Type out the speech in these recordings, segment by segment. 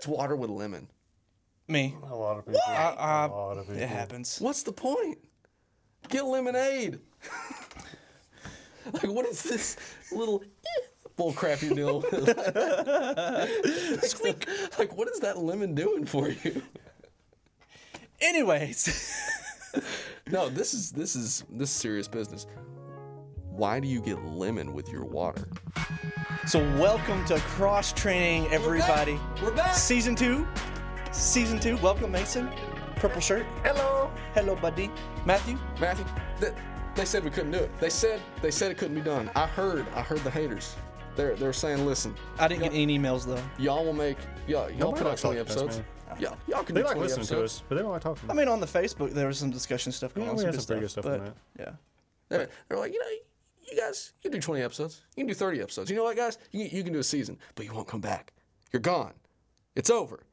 gets water with lemon? Me. A lot of people. I- I- a uh, lot of people. It happens. What's the point? Get lemonade. like, what is this little bull crap you're dealing with? Squeak. Like, what is that lemon doing for you? Anyways, No, this is this is this is serious business. Why do you get lemon with your water? So welcome to cross training, everybody. We're back. Season two. Season two. Welcome, Mason. Purple shirt. Hello, Hello, buddy. Matthew. Matthew. Th- they said we couldn't do it. They said they said it couldn't be done. I heard. I heard the haters. They're they're saying, listen, I didn't get any emails though. y'all will make y'all y'all Nobody put out likes 20 talking to us, episodes. man. Y'all y'all can They do like 20 listening to episodes. us, but they don't like talking. I mean, on the Facebook, there was some discussion stuff going Yeah, on. we some had good some pretty good stuff on but, Yeah. They're, they're like, you know, you guys, you can do 20 episodes. You can do 30 episodes. You know what, guys? You, you can do a season, but you won't come back. You're gone. It's over.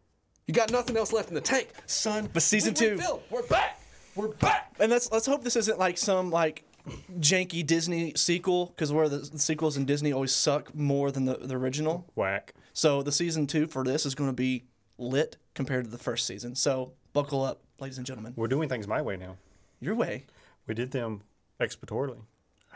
You got nothing else left in the tank, son. But season We two- refilled. We're back. We're back. And let's let's hope this isn't like some like janky Disney sequel because where the, the sequels in Disney always suck more than the, the original. Whack. So the season two for this is going to be lit compared to the first season. So buckle up, ladies and gentlemen. We're doing things my way now. Your way. We did them expiatorily.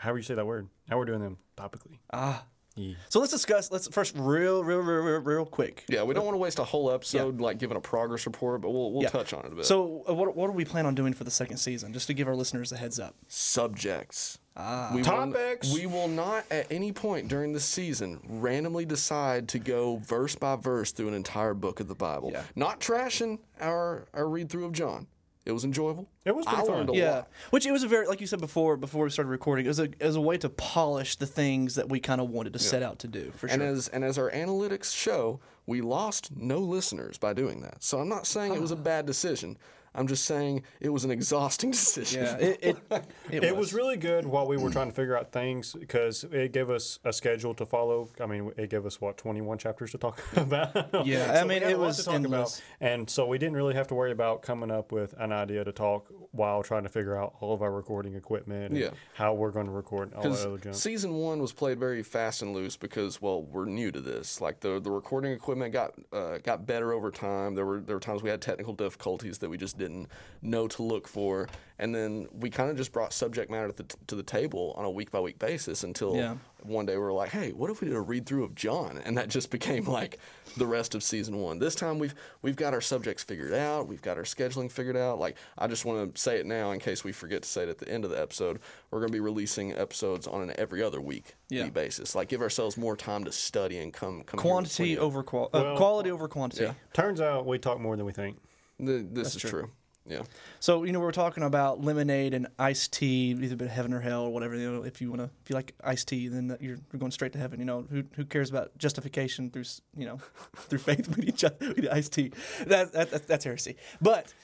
However you say that word. Now we're doing them topically. Ah. Yeah. So let's discuss. Let's first real, real, real, real, real quick. Yeah, we don't want to waste a whole episode like giving a progress report, but we'll we'll Yeah. touch on it a bit. So uh, what what do we plan on doing for the second season? Just to give our listeners a heads up. subjects. Ah. We Topics. Will, we will not at any point during the season randomly decide to go verse by verse through an entire book of the Bible. Yeah. Not trashing our our read through of John. It was enjoyable. It was pretty I fun. learned a Yeah, lot. which it was a very like you said before before we started recording. It was a it was a way to polish the things that we kind of wanted to set out to do for sure. And as and as our analytics show, we lost no listeners by doing that. So I'm not saying it was a ah. bad decision. I'm just saying it was an exhausting decision. yeah, it it, it, It was really good while we were trying to figure out things because it gave us a schedule to follow. I mean, it gave us what 21 chapters to talk about. Yeah, I So we mean, it was endless. about. and so we didn't really have to worry about coming up with an idea to talk while trying to figure out all of our recording equipment and Yeah. how we're going to record and all that Because other junk. season one was played very fast and loose because well we're new to this. Like the the recording equipment got uh, got better over time. There were there were times we had technical difficulties that we just didn't know to look for, and then we kind of just brought subject matter to the, to the table on a week by week basis until Yeah. one day we were like, hey, what if we did a read through of John? And that just became like the rest of season one. This time we've we've got our subjects figured out. We've got our scheduling figured out. Like I just want to say it now in case we forget to say it at the end of the episode. We're going to be releasing episodes on an every other week Yeah. basis. Like give ourselves more time to study and come come quantity over qual- uh, quality over quantity. Yeah. Turns out we talk more than we think. Th- this is true. Yeah. So you know we are talking about lemonade and iced tea, either been heaven or hell or whatever. You know, if you wanna, if you like iced tea, then you're, you're going straight to heaven. You know, who who cares about justification through you know through faith? We need, ju- we need iced tea. That, that, that that's heresy. But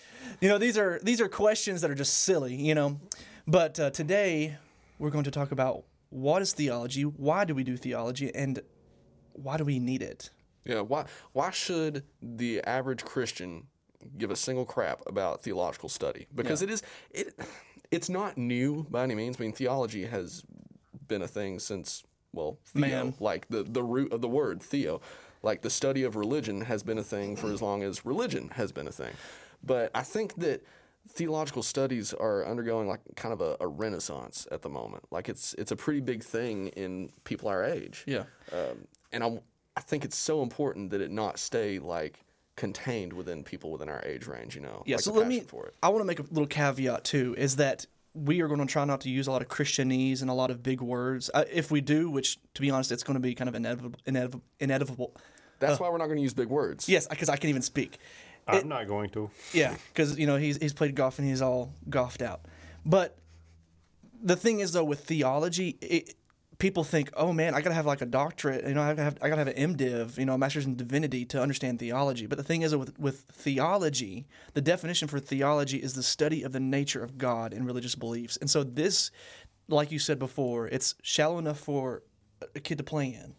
you know these are these are questions that are just silly. You know, but uh, today we're going to talk about what is theology, why do we do theology, and why do we need it? Yeah, why why should the average Christian give a single crap about theological study? Because it is it it's not new by any means. I mean, theology has been a thing since well, theo, Man. like the the root of the word theo. Like the study of religion has been a thing for as long as religion has been a thing. But I think that theological studies are undergoing like kind of a, a renaissance at the moment. Like it's it's a pretty big thing in people our age. Yeah. Um, and I, I think it's so important that it not stay like contained within people within our age range. You know, Yeah, like so let me. for it. I want to make a little caveat too. Is that we are going to try not to use a lot of Christianese and a lot of big words. Uh, if we do, which to be honest, it's going to be kind of inevitable. Inevitable. inevitable. That's why we're not going to use big words. Yes, because I can't even speak. I'm not going to. Yeah, because you know he's he's played golf and he's all golfed out. But the thing is though, with theology, it, people think, oh man, I gotta have like a doctorate. You know, I gotta have I gotta have an MDiv, you know, a master's in divinity to understand theology. But the thing is, with with theology, the definition for theology is the study of the nature of God and religious beliefs. And so this, like you said before, it's shallow enough for a kid to play in,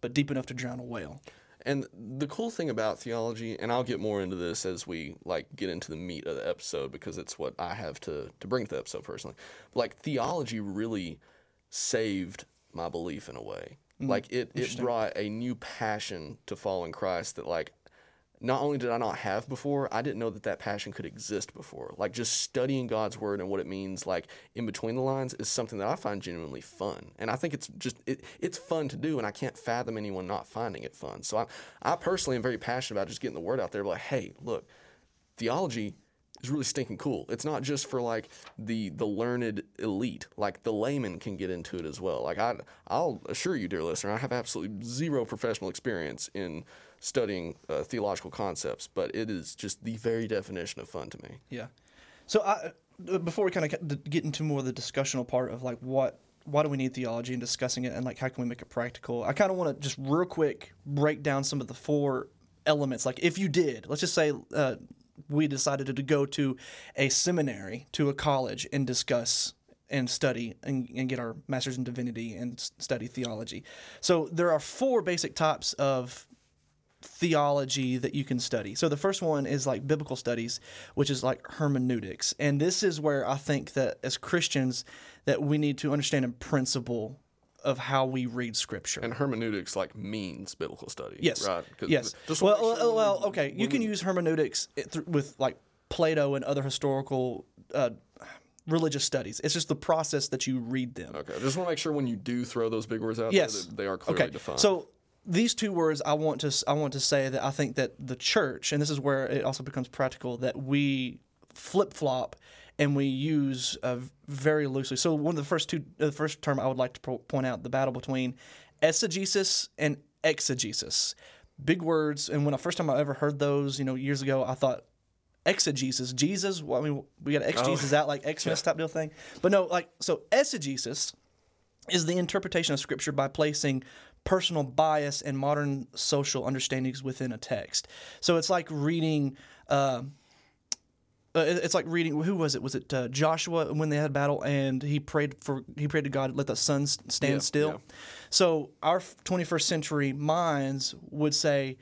but deep enough to drown a whale. And the cool thing about theology, and I'll get more into this as we like get into the meat of the episode because it's what I have to to bring to the episode personally. But, like theology really saved my belief in a way. Mm-hmm. Like it it brought a new passion to following Christ that like not only did I not have before, I didn't know that that passion could exist before. Like just studying God's word and what it means, like in between the lines, is something that I find genuinely fun. And I think it's just it, it's fun to do, and I can't fathom anyone not finding it fun. So I, I personally am very passionate about just getting the word out there. Like, hey, look, theology is really stinking cool. It's not just for like the the learned elite. Like the layman can get into it as well. Like I I'll assure you, dear listener, I have absolutely zero professional experience in studying uh, theological concepts, but it is just the very definition of fun to me. Yeah. So I, uh, before we kind of get into more of the discussional part of like what why do we need theology and discussing it and like how can we make it practical, I kind of want to just real quick break down some of the four elements. Like if you did, let's just say uh, we decided to go to a seminary, to a college, and discuss and study and, and get our master's in divinity and study theology. So there are four basic types of theology that you can study. So the first one is like biblical studies, which is like hermeneutics. And this is where I think that as Christians that we need to understand in principle of how we read scripture. And hermeneutics like means biblical study. Yes. Right. Yes. well, well, well, okay. You can use hermeneutics with like Plato and other historical uh, religious studies. It's just the process that you read them. Okay. I just want to make sure when you do throw those big words out yes. there, they are clearly okay. defined. So these two words I want to I want to say that I think that the church, and this is where it also becomes practical, that we flip flop and we use uh, very loosely. So one of the first two, the first term I would like to po- point out the battle between eisegesis and exegesis. Big words, and when the first time I ever heard those, you know, years ago, I thought exegesis, Jesus. Well, I mean, we got exegesis oh. out like Xmas yeah. type deal thing, but no, like so eisegesis is the interpretation of Scripture by placing personal bias and modern social understandings within a text. So it's like reading. Uh, uh, it's like reading. Who was it? Was it uh, Joshua when they had battle and he prayed for he prayed to God let the sun stand yeah, still. Yeah. So our 21st century minds would say,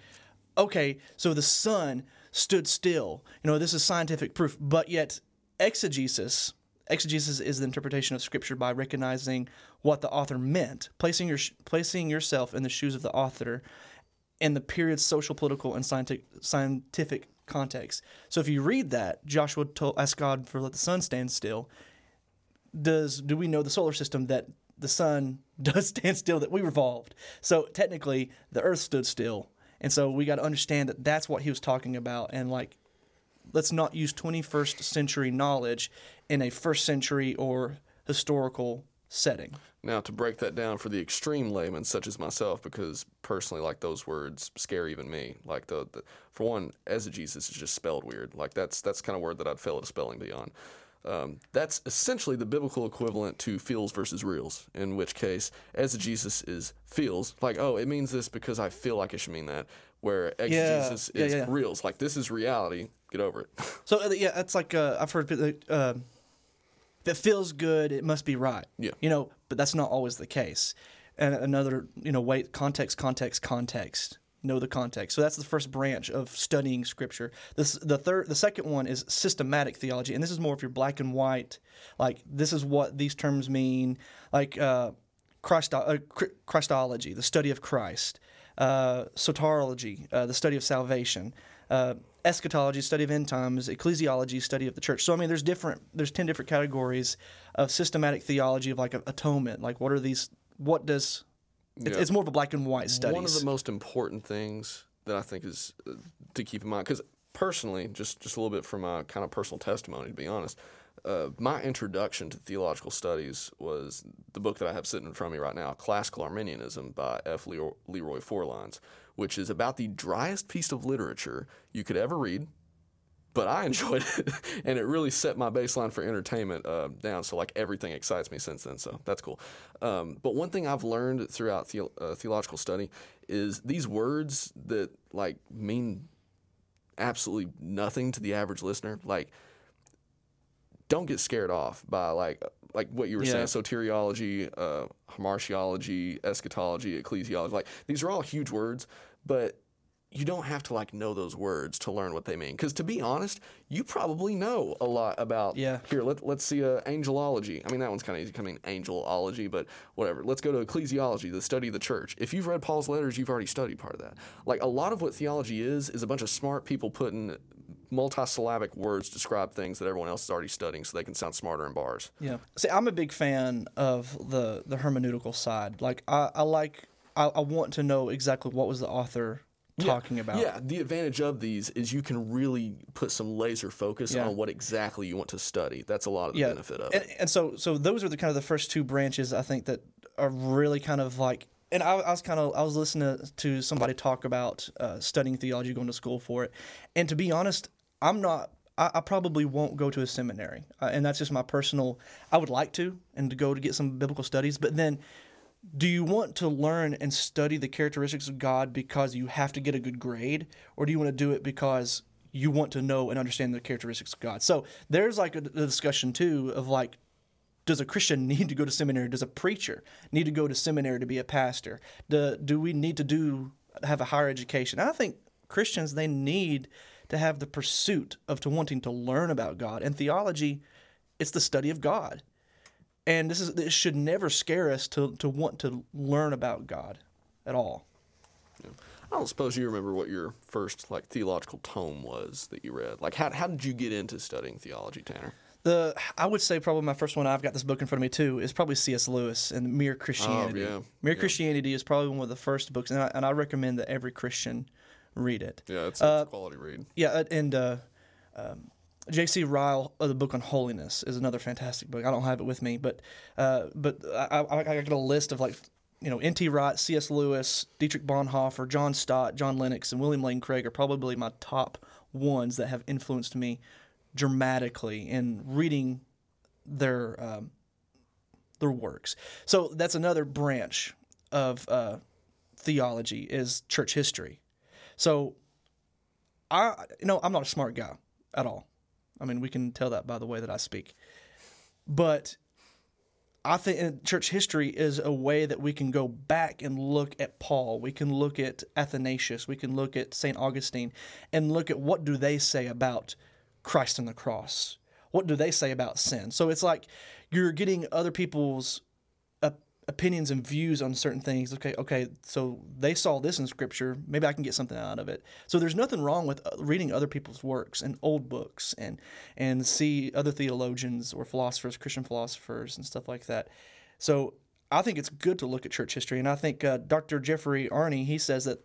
okay, so the sun stood still. You know, this is scientific proof, but yet exegesis exegesis is the interpretation of scripture by recognizing what the author meant, placing your placing yourself in the shoes of the author in the period's social, political, and scientific scientific context. So if you read that, Joshua told, asked God for let the sun stand still. Does do we know the solar system that the sun does stand still that we revolved? So technically, the Earth stood still, and so we got to understand that that's what he was talking about. And like, let's not use 21st century knowledge in a first century or historical setting. Now, to break that down for the extreme layman, such as myself, because personally, like those words scare even me. Like the, the for one, exegesis is just spelled weird. Like that's that's kind of word that I'd fail at a spelling bee on. Um, that's essentially the biblical equivalent to feels versus reals, in which case eisegesis is feels, like, oh, it means this because I feel like it should mean that, where exegesis yeah, is yeah, yeah. reals, like this is reality, get over it. so, uh, yeah, it's like uh, I've heard uh, if it feels good, it must be right. Yeah. You know, but that's not always the case. And another, you know, wait, context, context, context. Know the context. So that's the first branch of studying scripture. This the third the second one is systematic theology. And this is more if you're black and white, like this is what these terms mean, like uh, Christ, uh, Christology, the study of Christ, uh, soteriology, uh, the study of salvation, uh, eschatology, study of end times, ecclesiology, study of the church. So I mean, there's different. There's ten different categories of systematic theology of like atonement. Like, what are these? What does? Yeah. It's, it's more of a black and white study. One of the most important things that I think is uh, to keep in mind, because personally, just just a little bit from my kind of personal testimony, to be honest. Uh, my introduction to theological studies was the book that I have sitting in front of me right now, Classical Arminianism by F. Leroy, Leroy which is about the driest piece of literature you could ever read. But I enjoyed it, and it really set my baseline for entertainment uh, down. So, like, everything excites me since then. So, that's cool. Um, but one thing I've learned throughout the, uh, theological study is these words that, like, mean absolutely nothing to the average listener. Like, don't get scared off by like like what you were yeah. saying, soteriology, uh, hamartiology, eschatology, ecclesiology. Like these are all huge words, but you don't have to like know those words to learn what they mean. Because to be honest, you probably know a lot about. Yeah. Here, let, let's see uh, angelology. I mean, that one's kind of easy. I mean, angelology, but whatever. Let's go to ecclesiology, the study of the church. If you've read Paul's letters, you've already studied part of that. Like a lot of what theology is, is a bunch of smart people putting multisyllabic words describe things that everyone else is already studying so they can sound smarter in bars. Yeah. See, I'm a big fan of the the hermeneutical side. Like, I, I like, I, I want to know exactly what was the author talking about. Yeah, the advantage of these is you can really put some laser focus Yeah. on what exactly you want to study. That's a lot of the yeah. benefit of and, it. and so so those are the kind of the first two branches I think that are really kind of like and I, I was kind of I was listening to somebody talk about uh, studying theology, going to school for it, and to be honest, I'm not. I, I probably won't go to a seminary, uh, and that's just my personal. I would like to and to go to get some biblical studies, but then. Do you want to learn and study the characteristics of God because you have to get a good grade, or do you want to do it because you want to know and understand the characteristics of God? So there's like a, a discussion too of like, does a Christian need to go to seminary? Does a preacher need to go to seminary to be a pastor? Do, do we need to do have a higher education? I think Christians they need to have the pursuit of to wanting to learn about God and theology. It's the study of God, and this is this should never scare us to to want to learn about God at all. I don't suppose you remember what your first like theological tome was that you read. Like how how did you get into studying theology, Tanner? The I would say probably my first one. I've got this book in front of me too. Is probably C.S. Lewis and Mere oh, Christianity. Oh, yeah. Mere Christianity is probably one of the first books, and I, and I recommend that every Christian read it. Yeah, it's, Uh, it's a quality read. Yeah, uh, and uh, um, J.C. Ryle, uh, the book on holiness, is another fantastic book. I don't have it with me, but uh, but I, I, I got a list of like you know N.T. Wright, C.S. Lewis, Dietrich Bonhoeffer, John Stott, John Lennox, and William Lane Craig are probably my top ones that have influenced me dramatically in reading their um, their works. So that's another branch of uh, theology is church history. So I you know I'm not a smart guy at all. I mean we can tell that by the way that I speak. But I think church history is a way that we can go back and look at Paul. We can look at Athanasius. We can look at St. Augustine and look at what do they say about Christ on the cross? What do they say about sin? So it's like you're getting other people's op- opinions and views on certain things. Okay, okay, so they saw this in scripture. Maybe I can get something out of it. So there's nothing wrong with uh, reading other people's works and old books and and see other theologians or philosophers, Christian philosophers and stuff like that. So I think it's good to look at church history, and I think uh, Dr. Jeffrey Arney he says that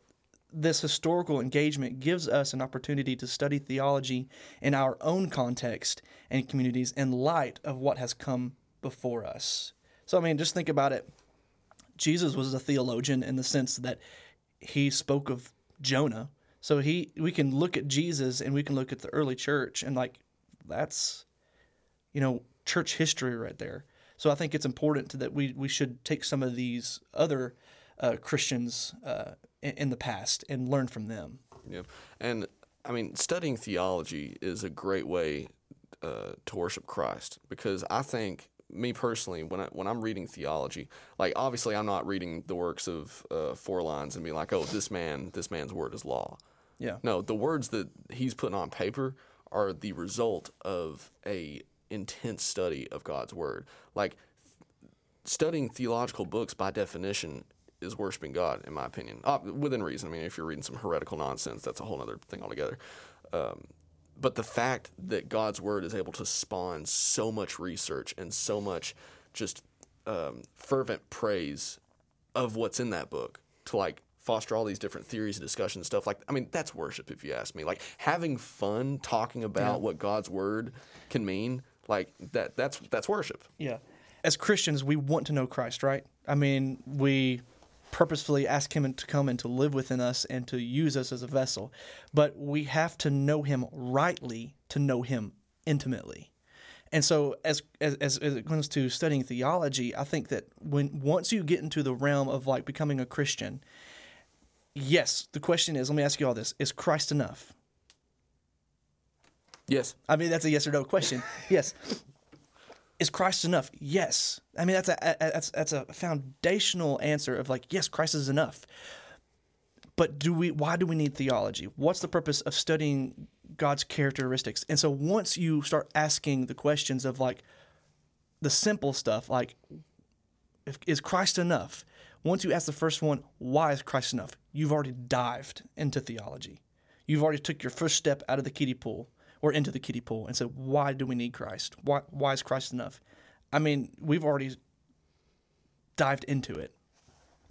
this historical engagement gives us an opportunity to study theology in our own context and communities in light of what has come before us. So, I mean, just think about it. Jesus was a theologian in the sense that he spoke of Jonah. So he we can look at Jesus and we can look at the early church and like that's you know church history right there. So I think it's important that we we should take some of these other uh, Christians uh, in, in the past and learn from them. Yeah, and I mean, studying theology is a great way uh, to worship Christ because I think me personally, when I when I'm reading theology, like obviously I'm not reading the works of uh, Forlines and being like, oh, this man, this man's word is law. Yeah. No, the words that he's putting on paper are the result of a intense study of God's word. Like studying theological books by definition is worshiping God, in my opinion, uh, within reason. I mean, if you're reading some heretical nonsense, that's a whole other thing altogether. Um, but the fact that God's word is able to spawn so much research and so much just um, fervent praise of what's in that book to like foster all these different theories and discussions and stuff like I mean that's worship if you ask me like having fun talking about what God's word can mean like that that's that's worship Yeah. As Christians, we want to know Christ, right? I mean, we purposefully ask Him to come and to live within us and to use us as a vessel. But we have to know Him rightly to know Him intimately. And so, as, as as it comes to studying theology, I think that when once you get into the realm of like becoming a Christian, yes, the question is, let me ask you all this: Is Christ enough? yes I mean, that's a yes or no question. yes. Is Christ enough? Yes. I mean, that's a, that's that's a foundational answer of like, yes, Christ is enough. But do we? Why do we need theology? What's the purpose of studying God's characteristics? And so once you start asking the questions of like the simple stuff, like if, is Christ enough? Once you ask the first one, why is Christ enough? You've already dived into theology. You've already took your first step out of the kiddie pool or into the kiddie pool and said, why do we need Christ? Why, why is Christ enough? I mean, we've already dived into it.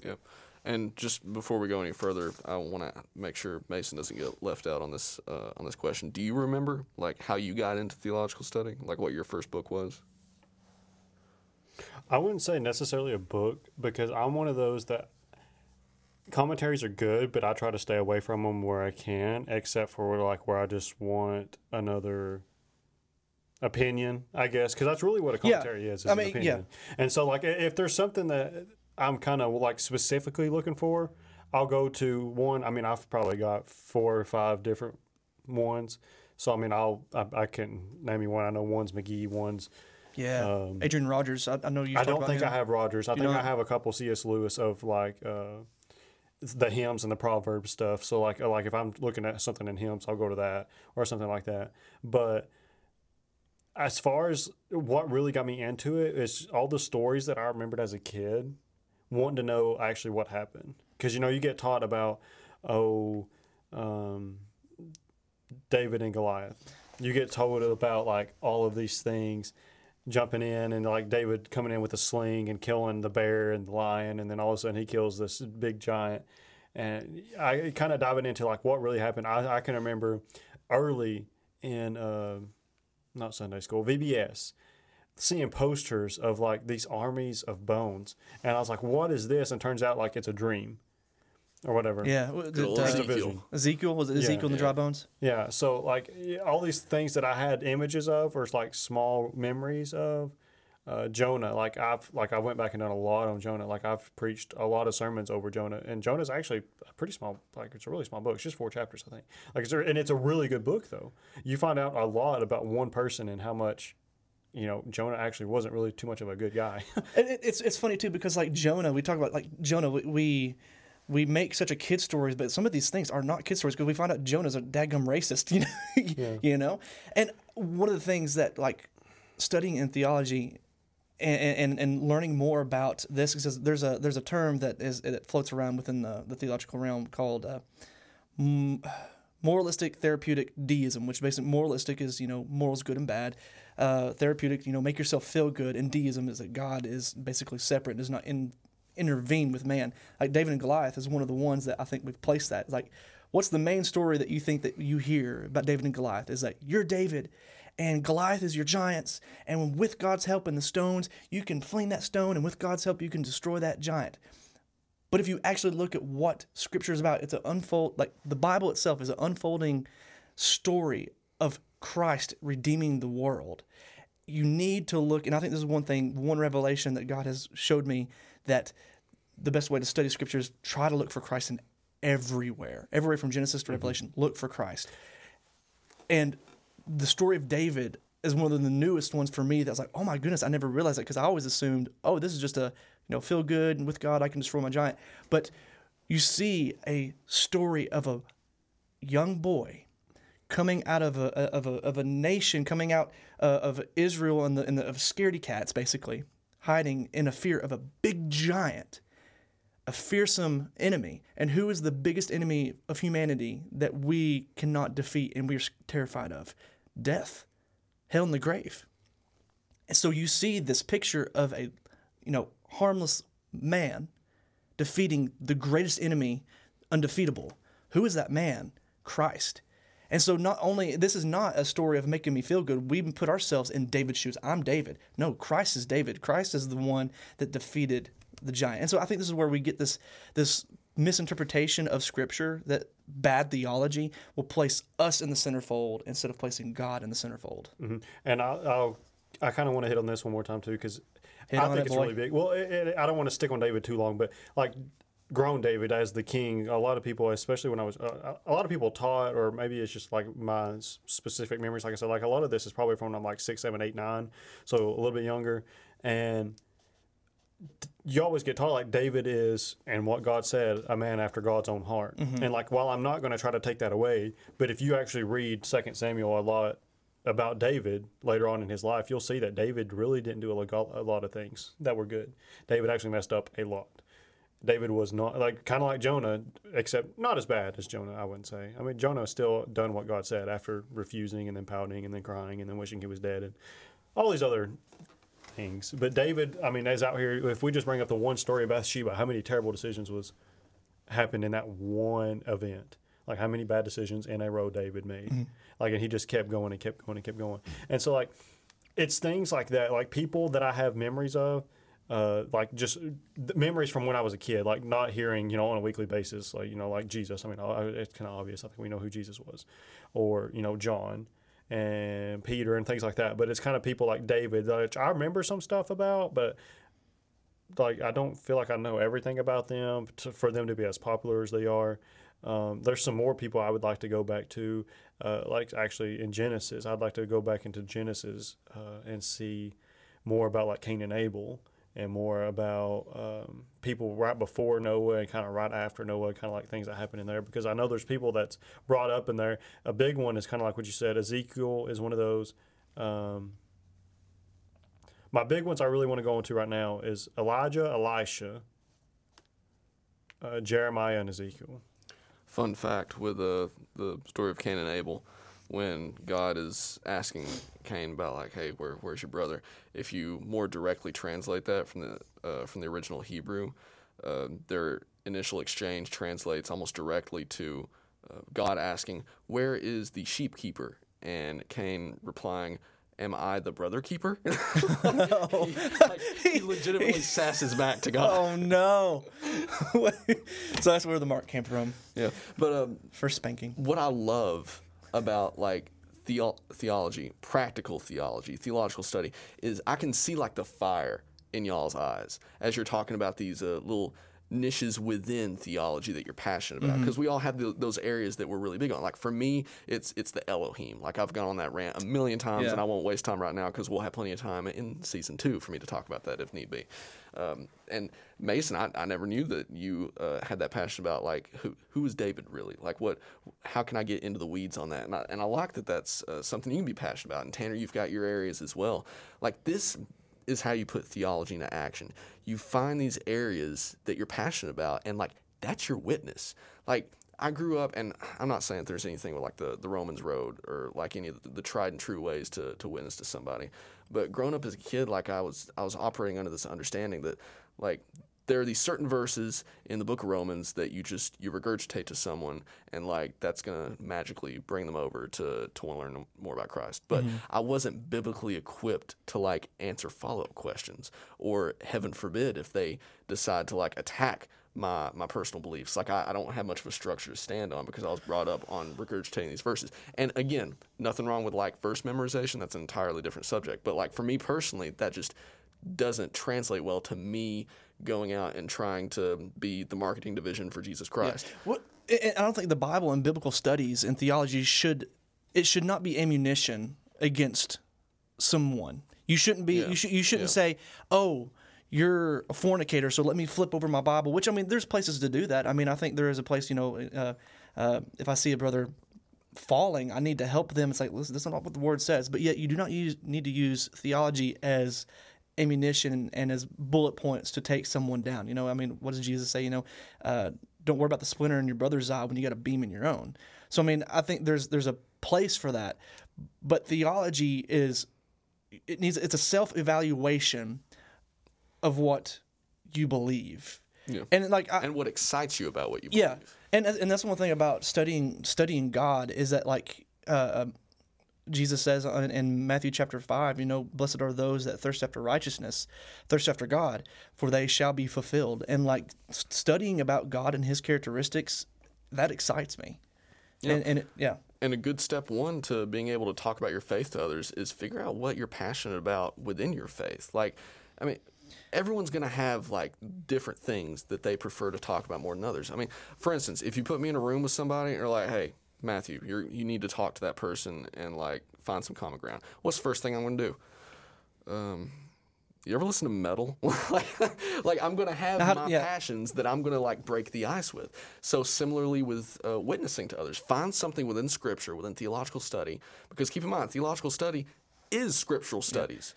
Yep. And just before we go any further, I want to make sure Mason doesn't get left out on this uh, on this question. Do you remember like how you got into theological study? Like what your first book was? I wouldn't say necessarily a book because I'm one of those that commentaries are good, but I try to stay away from them where I can, except for like where I just want another opinion, I guess, because that's really what a Yeah. commentary is. is I an mean, yeah. opinion. And so, like, if there's something that I'm kind of like specifically looking for, I'll go to one. I mean, I've probably got four or five different ones. So I mean, I'll I, I can name you one. I know one's McGee, one's Yeah. Um, Adrian Rogers, I, I know you I don't think him. I have Rogers. I You think I have a couple C.S. Lewis of like uh, the hymns and the proverbs stuff. So like like if I'm looking at something in hymns, I'll go to that or something like that. But as far as what really got me into it is all the stories that I remembered as a kid, wanting to know actually what happened. Because you know you get taught about oh, um, David and Goliath. You get told about like all of these things jumping in and like David coming in with a sling and killing the bear and the lion, and then all of a sudden he kills this big giant. And I kind of diving into like what really happened. I, I can remember early in uh, not Sunday school VBS seeing posters of like these armies of bones, and I was like, "What is this?" And turns out like it's a dream, or whatever. Yeah. w- did, uh, Ezekiel. Ezekiel. Ezekiel was it Ezekiel and the yeah. dry bones? Yeah, so like all these things that I had images of, or it's like small memories of, uh, Jonah. Like I've like I went back and done a lot on Jonah. Like I've preached a lot of sermons over Jonah, and Jonah's actually a pretty small. Like it's a really small book. It's just four chapters, I think. Like it's a, and it's a really good book though. You find out a lot about one person and how much. You know, Jonah actually wasn't really too much of a good guy. And it, it's it's funny too because like Jonah, we talk about like Jonah, we we, we make such a kid stories, but some of these things are not kid stories because we find out Jonah's a dadgum racist, you know, you know. And one of the things that like studying in theology and, and, and learning more about this because there's a there's a term that is that floats around within the, the theological realm called uh, moralistic therapeutic deism, which basically moralistic is you know morals good and bad, uh, therapeutic you know make yourself feel good, and deism is that God is basically separate, does not in, intervene with man. Like David and Goliath is one of the ones that I think we've placed that. It's like, what's the main story that you think that you hear about David and Goliath? Is that you're David. And Goliath is your giants, and with God's help and the stones, you can fling that stone, and with God's help, you can destroy that giant. But if you actually look at what Scripture is about, it's an unfold like the Bible itself is an unfolding story of Christ redeeming the world. You need to look, and I think this is one thing, one revelation that God has showed me that the best way to study Scripture is try to look for Christ in everywhere, everywhere from Genesis to Revelation. Look for Christ, and the story of David is one of the newest ones for me. That's like, oh my goodness, I never realized that because I always assumed, oh, this is just a you know feel good and with God I can destroy my giant. But you see a story of a young boy coming out of a of a of a nation, coming out uh, of Israel and the and the of scaredy cats, basically hiding in a fear of a big giant a fearsome enemy. And who is the biggest enemy of humanity that we cannot defeat and we're terrified of? Death, hell, and the grave. And so you see this picture of a, you know, harmless man defeating the greatest enemy, undefeatable. Who is that man? Christ. And so not only this is not a story of making me feel good, we put ourselves in David's shoes. I'm David. No, Christ is David. Christ is the one that defeated the giant. And so I think this is where we get this this misinterpretation of scripture that bad theology will place us in the centerfold instead of placing God in the centerfold. Mhm. And I'll, I'll I kind of want to hit on this one more time too because I think it, it's boy. really big. Well, it, it, I don't want to stick on David too long, but like grown David as the king, a lot of people, especially when I was, uh, a lot of people taught, or maybe it's just like my specific memories. Like I said, like a lot of this is probably from when I'm like six, seven, eight, nine, so a little bit younger, and you always get taught like David is, and what God said, a man after God's own heart. And like, while I'm not going to try to take that away, but if you actually read Second Samuel a lot about David later on in his life, you'll see that David really didn't do a lot of things that were good. David actually messed up a lot. David was not like kind of like Jonah, except not as bad as Jonah. I wouldn't say. I mean, Jonah still done what God said after refusing and then pouting and then crying and then wishing he was dead and all these other things. But David, I mean, is out here. If we just bring up the one story of Bathsheba, how many terrible decisions was happened in that one event? Like how many bad decisions in a row David made? Mm-hmm. Like, and he just kept going and kept going and kept going. And so, like, it's things like that. Like people that I have memories of. Uh, like just memories from when I was a kid, like not hearing, you know, on a weekly basis, like you know, like Jesus. I mean, it's kind of obvious. I think we know who Jesus was, or you know, John and Peter and things like that. But it's kind of people like David, which I remember some stuff about, but like I don't feel like I know everything about them to, for them to be as popular as they are. Um, there's some more people I would like to go back to, uh, like actually in Genesis. I'd like to go back into Genesis uh, and see more about like Cain and Abel and more about um, people right before Noah and kind of right after Noah, kind of like things that happen in there. Because I know there's people that's brought up in there. A big one is kind of like what you said. Ezekiel is one of those. Um, my big ones I really want to go into right now is Elijah, Elisha, uh, Jeremiah, and Ezekiel. Fun fact with uh, the story of Cain and Abel, when God is asking Cain about like, hey, where, where's your brother? If you more directly translate that from the uh, from the original Hebrew, uh, their initial exchange translates almost directly to uh, God asking, "Where is the sheep keeper?" and Cain replying. Am I the brother keeper? he, like, he legitimately sasses back to God. Oh no! so that's where the mark came from Yeah, but um, for spanking. what I love about like theo- theology, practical theology, theological study is I can see like the fire in y'all's eyes as you're talking about these uh, little niches within theology that you're passionate about because we all have the, those areas that we're really big on. Like for me it's it's the elohim. Like i've gone on that rant a million times Yeah. and i won't waste time right now because we'll have plenty of time in season two for me to talk about that if need be. Um, and mason I, I never knew that you uh, had that passion about like who who is david really? Like what how can i get into the weeds on that? And i, and I like that that's uh, something you can be passionate about. And tanner you've got your areas as well. Like this is how you put theology into action. You find these areas that you're passionate about, and like that's your witness. Like I grew up, and I'm not saying there's anything with like the, the Romans road or like any of the, the tried and true ways to, to witness to somebody. But growing up as a kid, like I was I was operating under this understanding that like there are these certain verses in the book of Romans that you just you regurgitate to someone and like that's gonna magically bring them over to to want to learn more about Christ. But mm-hmm. I wasn't biblically equipped to like answer follow up questions or heaven forbid if they decide to like attack my my personal beliefs. Like I, I don't have much of a structure to stand on because I was brought up on regurgitating these verses. And again, nothing wrong with like verse memorization. That's an entirely different subject. But like for me personally, that just doesn't translate well to me going out and trying to be the marketing division for Jesus Christ. What I don't think the Bible and biblical studies and theology should it should not be ammunition against someone. You shouldn't be you should you shouldn't say, "Oh, you're a fornicator, so let me flip over my Bible." Which I mean, there's places to do that. I mean, I think there is a place, you know, uh, uh, if I see a brother falling, I need to help them. It's like, listen, this is not what the word says. But yet, you do not use, need to use theology as ammunition and as bullet points to take someone down. You know, I mean, what does Jesus say? You know, uh, don't worry about the splinter in your brother's eye when you got a beam in your own. So, I mean, I think there's there's a place for that, but theology is it needs it's a self evaluation of what you believe. Yeah. And like I, And what excites you about what you believe. yeah, and and that's one thing about studying studying God is that like uh, um, Jesus says in, Matthew chapter five, you know, blessed are those that thirst after righteousness, thirst after God, for they shall be fulfilled. And like studying about God and His characteristics, that excites me. And, and it, yeah, And a good step one to being able to talk about your faith to others is figure out what you're passionate about within your faith. Like, I mean, everyone's going to have like different things that they prefer to talk about more than others. I mean, for instance, if you put me in a room with somebody and you're like, hey, Matthew, you're, you need to talk to that person and like find some common ground. What's the first thing I'm going to do? Um, you ever listen to metal? like, like I'm gonna have How- my yeah. passions that I'm gonna like break the ice with. So similarly with uh, witnessing to others, find something within Scripture, within theological study, because keep in mind, theological study is scriptural studies.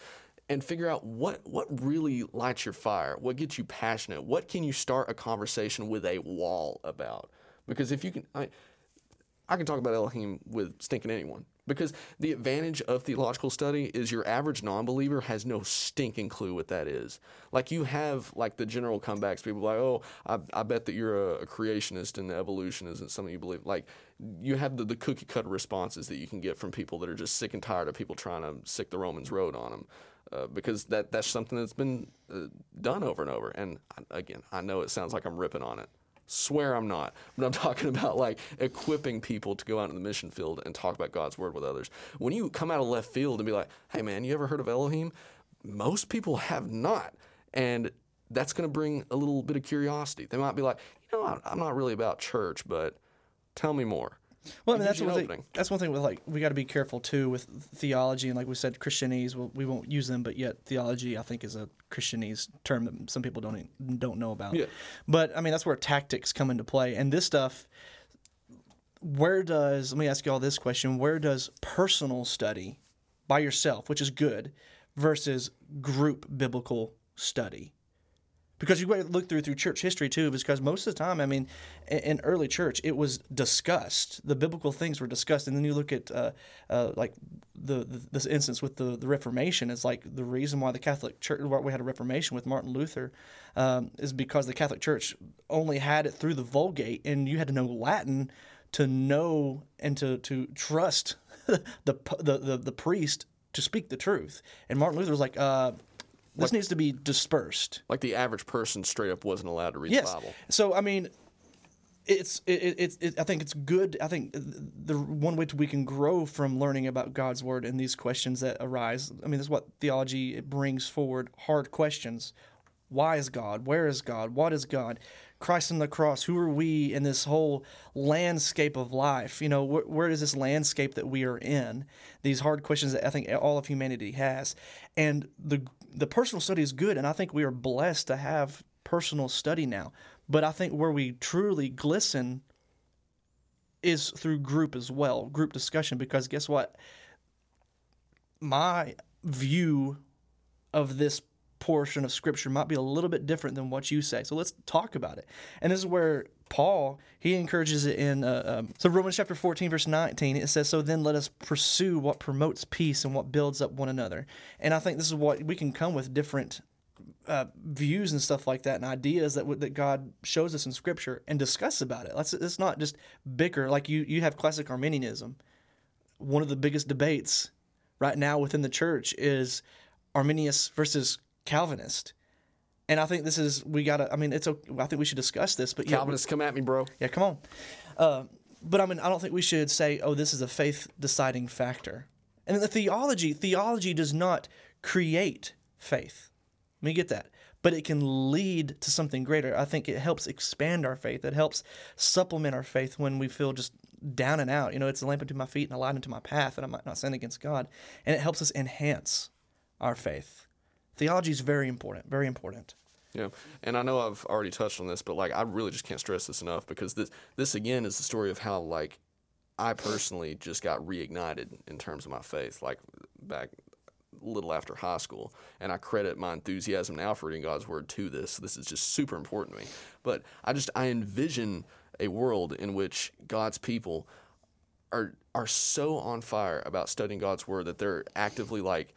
And figure out what what really lights your fire, what gets you passionate, what can you start a conversation with a wall about? Because if you can, I, I can talk about Elohim with stinking anyone. Because the advantage of theological study is your average non-believer has no stinking clue what that is. Like you have like the general comebacks, people like, oh, I, I bet that you're a, a creationist and evolution isn't something you believe. Like you have the, the cookie cutter responses that you can get from people that are just sick and tired of people trying to sick the Romans road on them. Uh, because that that's something that's been uh, done over and over. And again, I know it sounds like I'm ripping on it. Swear I'm not. But I'm talking about like equipping people to go out in the mission field and talk about God's word with others. When you come out of left field and be like, hey man, you ever heard of Elohim? Most people have not. And that's going to bring a little bit of curiosity. They might be like, you know, I'm not really about church, but tell me more. Well, I mean, that's one thing. That's one thing with like we got to be careful too with theology and like we said, Christianese. Well, we won't use them, but yet theology, I think, is a Christianese term that some people don't don't know about. Yeah. But I mean, that's where tactics come into play, and this stuff. Where does let me ask you all this question? Where does personal study by yourself, which is good, versus group biblical study? Because you look through through church history too because most of the time i mean in, in early church it was discussed. The biblical things were discussed. And then you look at uh, uh, like the, the this instance with the, the reformation is like the reason why the catholic church why we had a reformation with martin luther um, is because the catholic church only had it through the vulgate and you had to know latin to know and to, to trust the, the, the, the priest to speak the truth. And martin luther was like uh, this needs to be dispersed Like the average person straight up wasn't allowed to read Yes. the Bible. So I mean, it's it, it, it, I think it's good. I think the one way we can grow from learning about God's word and these questions that arise. I mean, that's what theology it brings forward. Hard questions. Why is God? Where is God? What is God? Christ on the cross. Who are we in this whole landscape of life? You know, wh- where is this landscape that we are in? These hard questions that I think all of humanity has, and the the personal study is good, and I think we are blessed to have personal study now. But I think where we truly glisten is through group as well, group discussion. Because guess what? My view of this portion of scripture might be a little bit different than what you say. So let's talk about it. And this is where Paul he encourages it in uh, um, so Romans chapter 14 verse 19 it says so then let us pursue what promotes peace and what builds up one another. And I think this is what we can come with different uh, views and stuff like that and ideas that that God shows us in Scripture and discuss about it. Let's it's not just bicker like you you have classic Arminianism. One of the biggest debates right now within the church is Arminius versus Calvinist. And I think this is we gotta. I mean, it's. a- I think we should discuss this. But yeah, Calvinists, come at me, bro. yeah, come on. Uh, but I mean, I don't think we should say, "Oh, this is a faith deciding factor." And the theology, theology does not create faith. Let me get that. But it can lead to something greater. I think it helps expand our faith. It helps supplement our faith when we feel just down and out. You know, it's a lamp unto my feet and a light unto my path, and I might not sin against God. And it helps us enhance our faith. Theology is very important. Very important. Yeah, and I know I've already touched on this, but like I really just can't stress this enough because this this again is the story of how like I personally just got reignited in terms of my faith, like back a little after high school, and I credit my enthusiasm now for reading God's word to this. This is just super important to me. But I just I envision a world in which God's people are are so on fire about studying God's word that they're actively like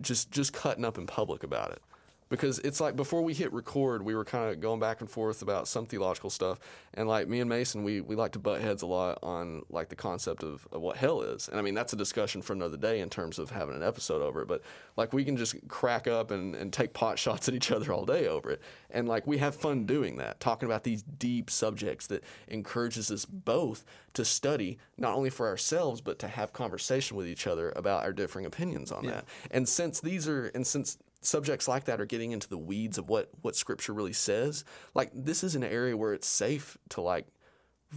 just just cutting up in public about it because it's like before we hit record we were kind of going back and forth about some theological stuff. And like me and mason we, we like to butt heads a lot on like the concept of, of what hell is. And i mean that's a discussion for another day in terms of having an episode over it. But like we can just crack up and, and take pot shots at each other all day over it. And like we have fun doing that talking about these deep subjects that encourages us both to study not only for ourselves but to have conversation with each other about our differing opinions on that. And since these are and since subjects like that are getting into the weeds of what what scripture really says like this is an area where it's safe to like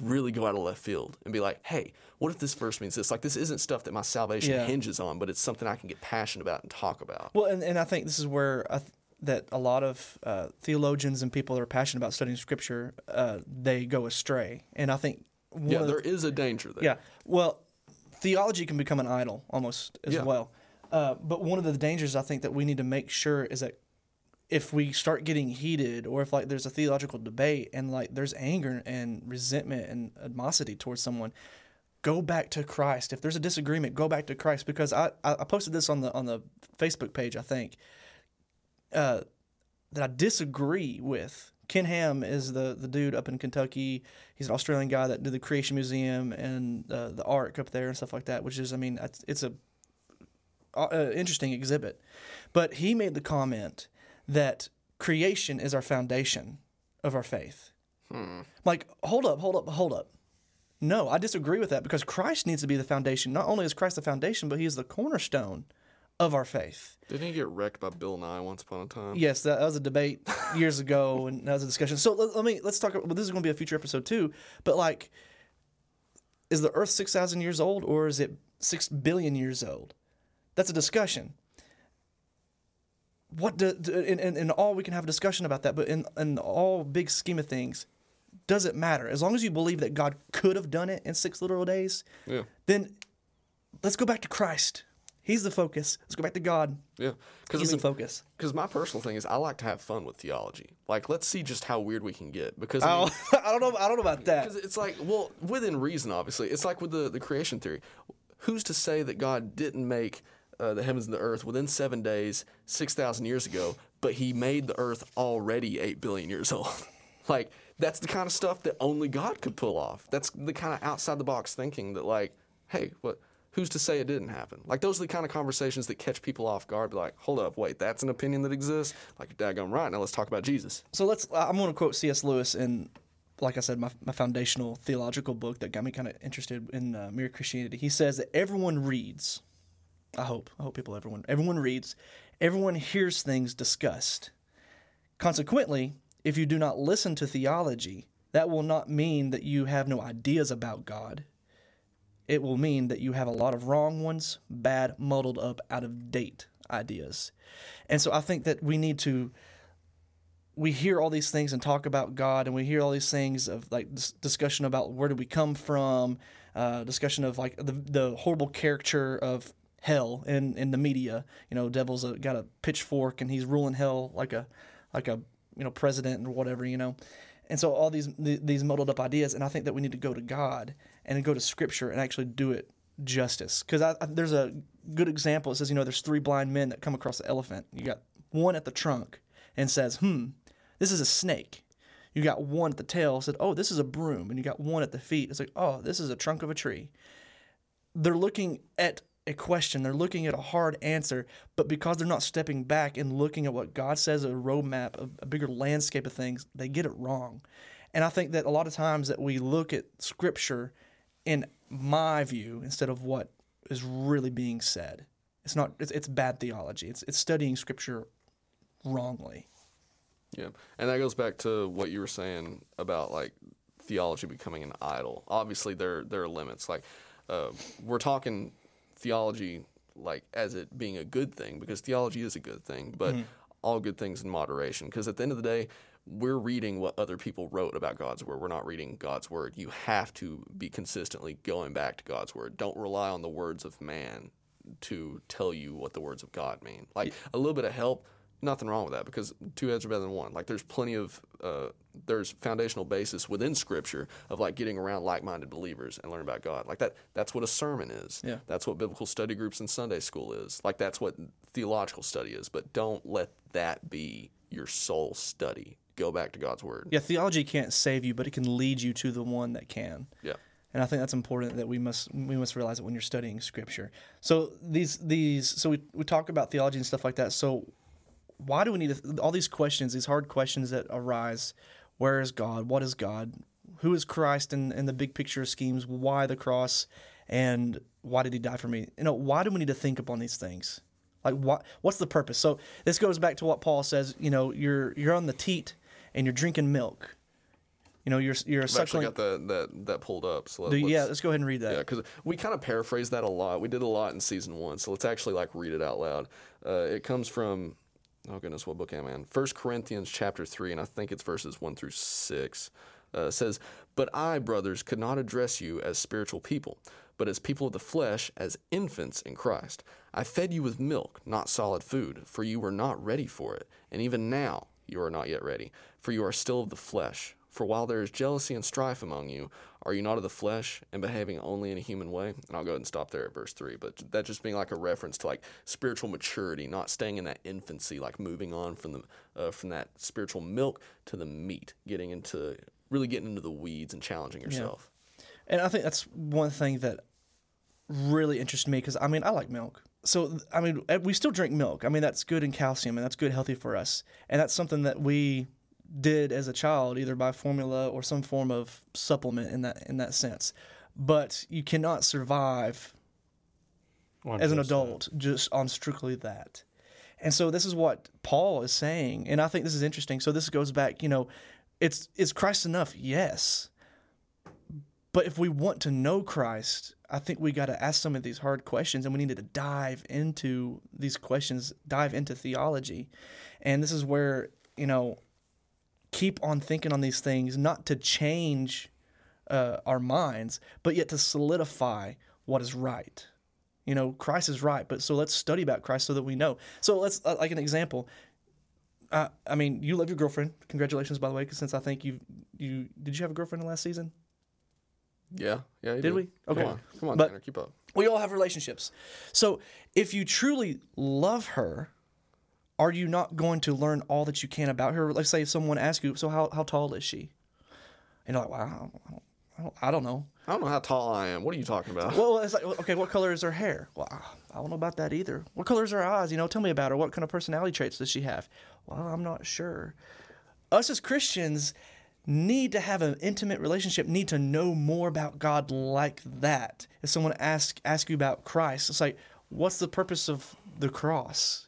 really go out of left field and be like, hey, what if this verse means this? Like, this isn't stuff that my salvation Yeah. hinges on, but it's something I can get passionate about and talk about. Well, and, and I think this is where I th- that a lot of uh, theologians and people that are passionate about studying Scripture, uh, they go astray. And I think one Yeah, there is a danger there. Yeah. Well, theology can become an idol almost as Yeah. well. Uh, but one of the dangers I think that we need to make sure is that if we start getting heated or if like there's a theological debate and like there's anger and resentment and animosity towards someone go back to christ. If there's a disagreement go back to christ. Because i i posted this on the on the facebook page i think uh that i disagree with. Ken ham is the the dude up in kentucky. He's an australian guy that did the creation museum and uh, the ark up there and stuff like that which is i mean it's, it's a uh, uh, interesting exhibit but he made the comment that creation is our foundation of our faith. Like, hold up, hold up, hold up. No, I disagree with that because Christ needs to be the foundation. Not only is Christ the foundation, but he is the cornerstone of our faith. Didn't he get wrecked by Bill Nye once upon a time? Yes, that, that was a debate years ago, and that was a discussion. So let, let me let's talk. Well, this is going to be a future episode too. But like, is the Earth six thousand years old or is it six billion years old? That's a discussion. What do, in, in, in all we can have a discussion about that, but in in all big scheme of things, does it matter? As long as you believe that God could have done it in six literal days, Yeah. then let's go back to Christ. He's the focus. Let's go back to God. Yeah. Because He's I mean, the focus. Because my personal thing is, I like to have fun with theology. Like, let's see just how weird we can get. Because I oh, mean, Oh, I don't know. I don't know about that. Because it's like, well, within reason, obviously. It's like with the, the creation theory. Who's to say that God didn't make uh, the heavens and the earth within seven days, 6,000 years ago, but he made the earth already 8 billion years old? like, that's the kind of stuff that only God could pull off. That's the kind of outside the box thinking that, like, hey, what? Who's to say it didn't happen? Like those are the kind of conversations that catch people off guard. Be like, hold up, wait, that's an opinion that exists. Like, daggone right. Now let's talk about Jesus. So let's. I'm going to quote C.S. Lewis in, like I said, my, my foundational theological book that got me kind of interested in uh, mere Christianity. He says that everyone reads. I hope. I hope people. Everyone. Everyone reads. Everyone hears things discussed. Consequently, if you do not listen to theology, that will not mean that you have no ideas about God. It will mean that you have a lot of wrong ones, bad, muddled up, out of date ideas. And so I think that we need to we hear all these things and talk about God, and we hear all these things of like dis- discussion about where do we come from, uh, discussion of like the the horrible caricature of hell in in the media. You know, devil's a, got a pitchfork and he's ruling hell like a like a you know president or whatever. You know, and so all these these muddled up ideas, and I think that we need to go to God and go to Scripture and actually do it justice. Because there's a good example. It says you know there's three blind men that come across the elephant. You got one at the trunk and says, "Hmm, this is a snake." You got one at the tail said, "Oh, this is a broom," and you got one at the feet. It's like, "Oh, this is a trunk of a tree." They're looking at a question. They're looking at a hard answer, but because they're not stepping back and looking at what God says, a roadmap, a, a bigger landscape of things, they get it wrong. And I think that a lot of times that we look at Scripture, in my view, instead of what is really being said. It's not. It's, it's bad theology. It's it's studying Scripture wrongly. Yeah, and that goes back to what you were saying about like theology becoming an idol. Obviously, there there are limits. Like uh, we're talking theology like as it being a good thing because theology is a good thing, but mm-hmm. all good things in moderation. Because at the end of the day, we're reading what other people wrote about God's word. We're not reading God's word. You have to be consistently going back to God's word. Don't rely on the words of man to tell you what the words of God mean. Like a little bit of help, nothing wrong with that because two heads are better than one. Like there's plenty of uh, there's foundational basis within Scripture of like getting around like-minded believers and learning about God. Like that that's what a sermon is. Yeah. That's what biblical study groups in Sunday school is. Like that's what theological study is. But don't let that be your sole study. Go back to God's word. Yeah, theology can't save you, but it can lead you to the one that can. Yeah. And I think that's important that we must we must realize it when you're studying scripture. So these these so we, we talk about theology and stuff like that. So why do we need to, all these questions, these hard questions that arise? Where is God? What is God? Who is Christ in, in the big picture schemes? Why the cross? And why did he die for me? You know, why do we need to think upon these things? Like what what's the purpose? So this goes back to what Paul says, you know, you're you're on the teat and you're drinking milk You know, you're you're I've actually suckling. got that that that pulled up. So let's, yeah, let's go ahead and read that. Yeah, because we kind of paraphrased that a lot. We did a lot in season one, so let's actually like read it out loud. Uh, it comes from, oh goodness, what book am I in? First Corinthians chapter three, and I think it's verses one through six. Uh, says, "But I, brothers, could not address you as spiritual people, but as people of the flesh, as infants in Christ. I fed you with milk, not solid food, for you were not ready for it, and even now you are not yet ready, for you are still of the flesh." For while there is jealousy and strife among you, are you not of the flesh and behaving only in a human way? And I'll go ahead and stop there at verse 3. But that just being like a reference to like spiritual maturity, not staying in that infancy, like moving on from the uh, from that spiritual milk to the meat, getting into really getting into the weeds and challenging yourself. And I think that's one thing that really interests me because I mean I like milk. So I mean eh, we still drink milk. I mean that's good in calcium and that's good healthy for us. And that's something that we did as a child either by formula or some form of supplement in that in that sense. But you cannot survive as an adult just on strictly that. And so this is what Paul is saying, and I think this is interesting. So this goes back, you know, it's is Christ enough? Yes. But if we want to know Christ, I think we got to ask some of these hard questions and we need to dive into these questions, dive into theology. And this is where, you know, keep on thinking on these things, not to change uh, our minds, but yet to solidify what is right. You know, Christ is right, but so let's study about Christ so that we know. So let's, uh, like an example. Uh, I mean, you love your girlfriend. Congratulations, by the way, 'cause since I think you you did you have a girlfriend in last season? Yeah, yeah. you Did we? Okay. Come on, come on, But- Tanner, keep up. We all have relationships. So if you truly love her, are you not going to learn all that you can about her? Let's say someone asks you, so how, how tall is she? And you're like, well, I don't, I don't, I don't, I don't know. I don't know how tall I am. What are you talking about? Well, it's like, okay, what color is her hair? Well, I don't know about that either. What color is her eyes? You know, tell me about her. What kind of personality traits does she have? Well, I'm not sure. Us as Christians need to have an intimate relationship, need to know more about God like that. If someone asks ask you about Christ, it's like, what's the purpose of the cross?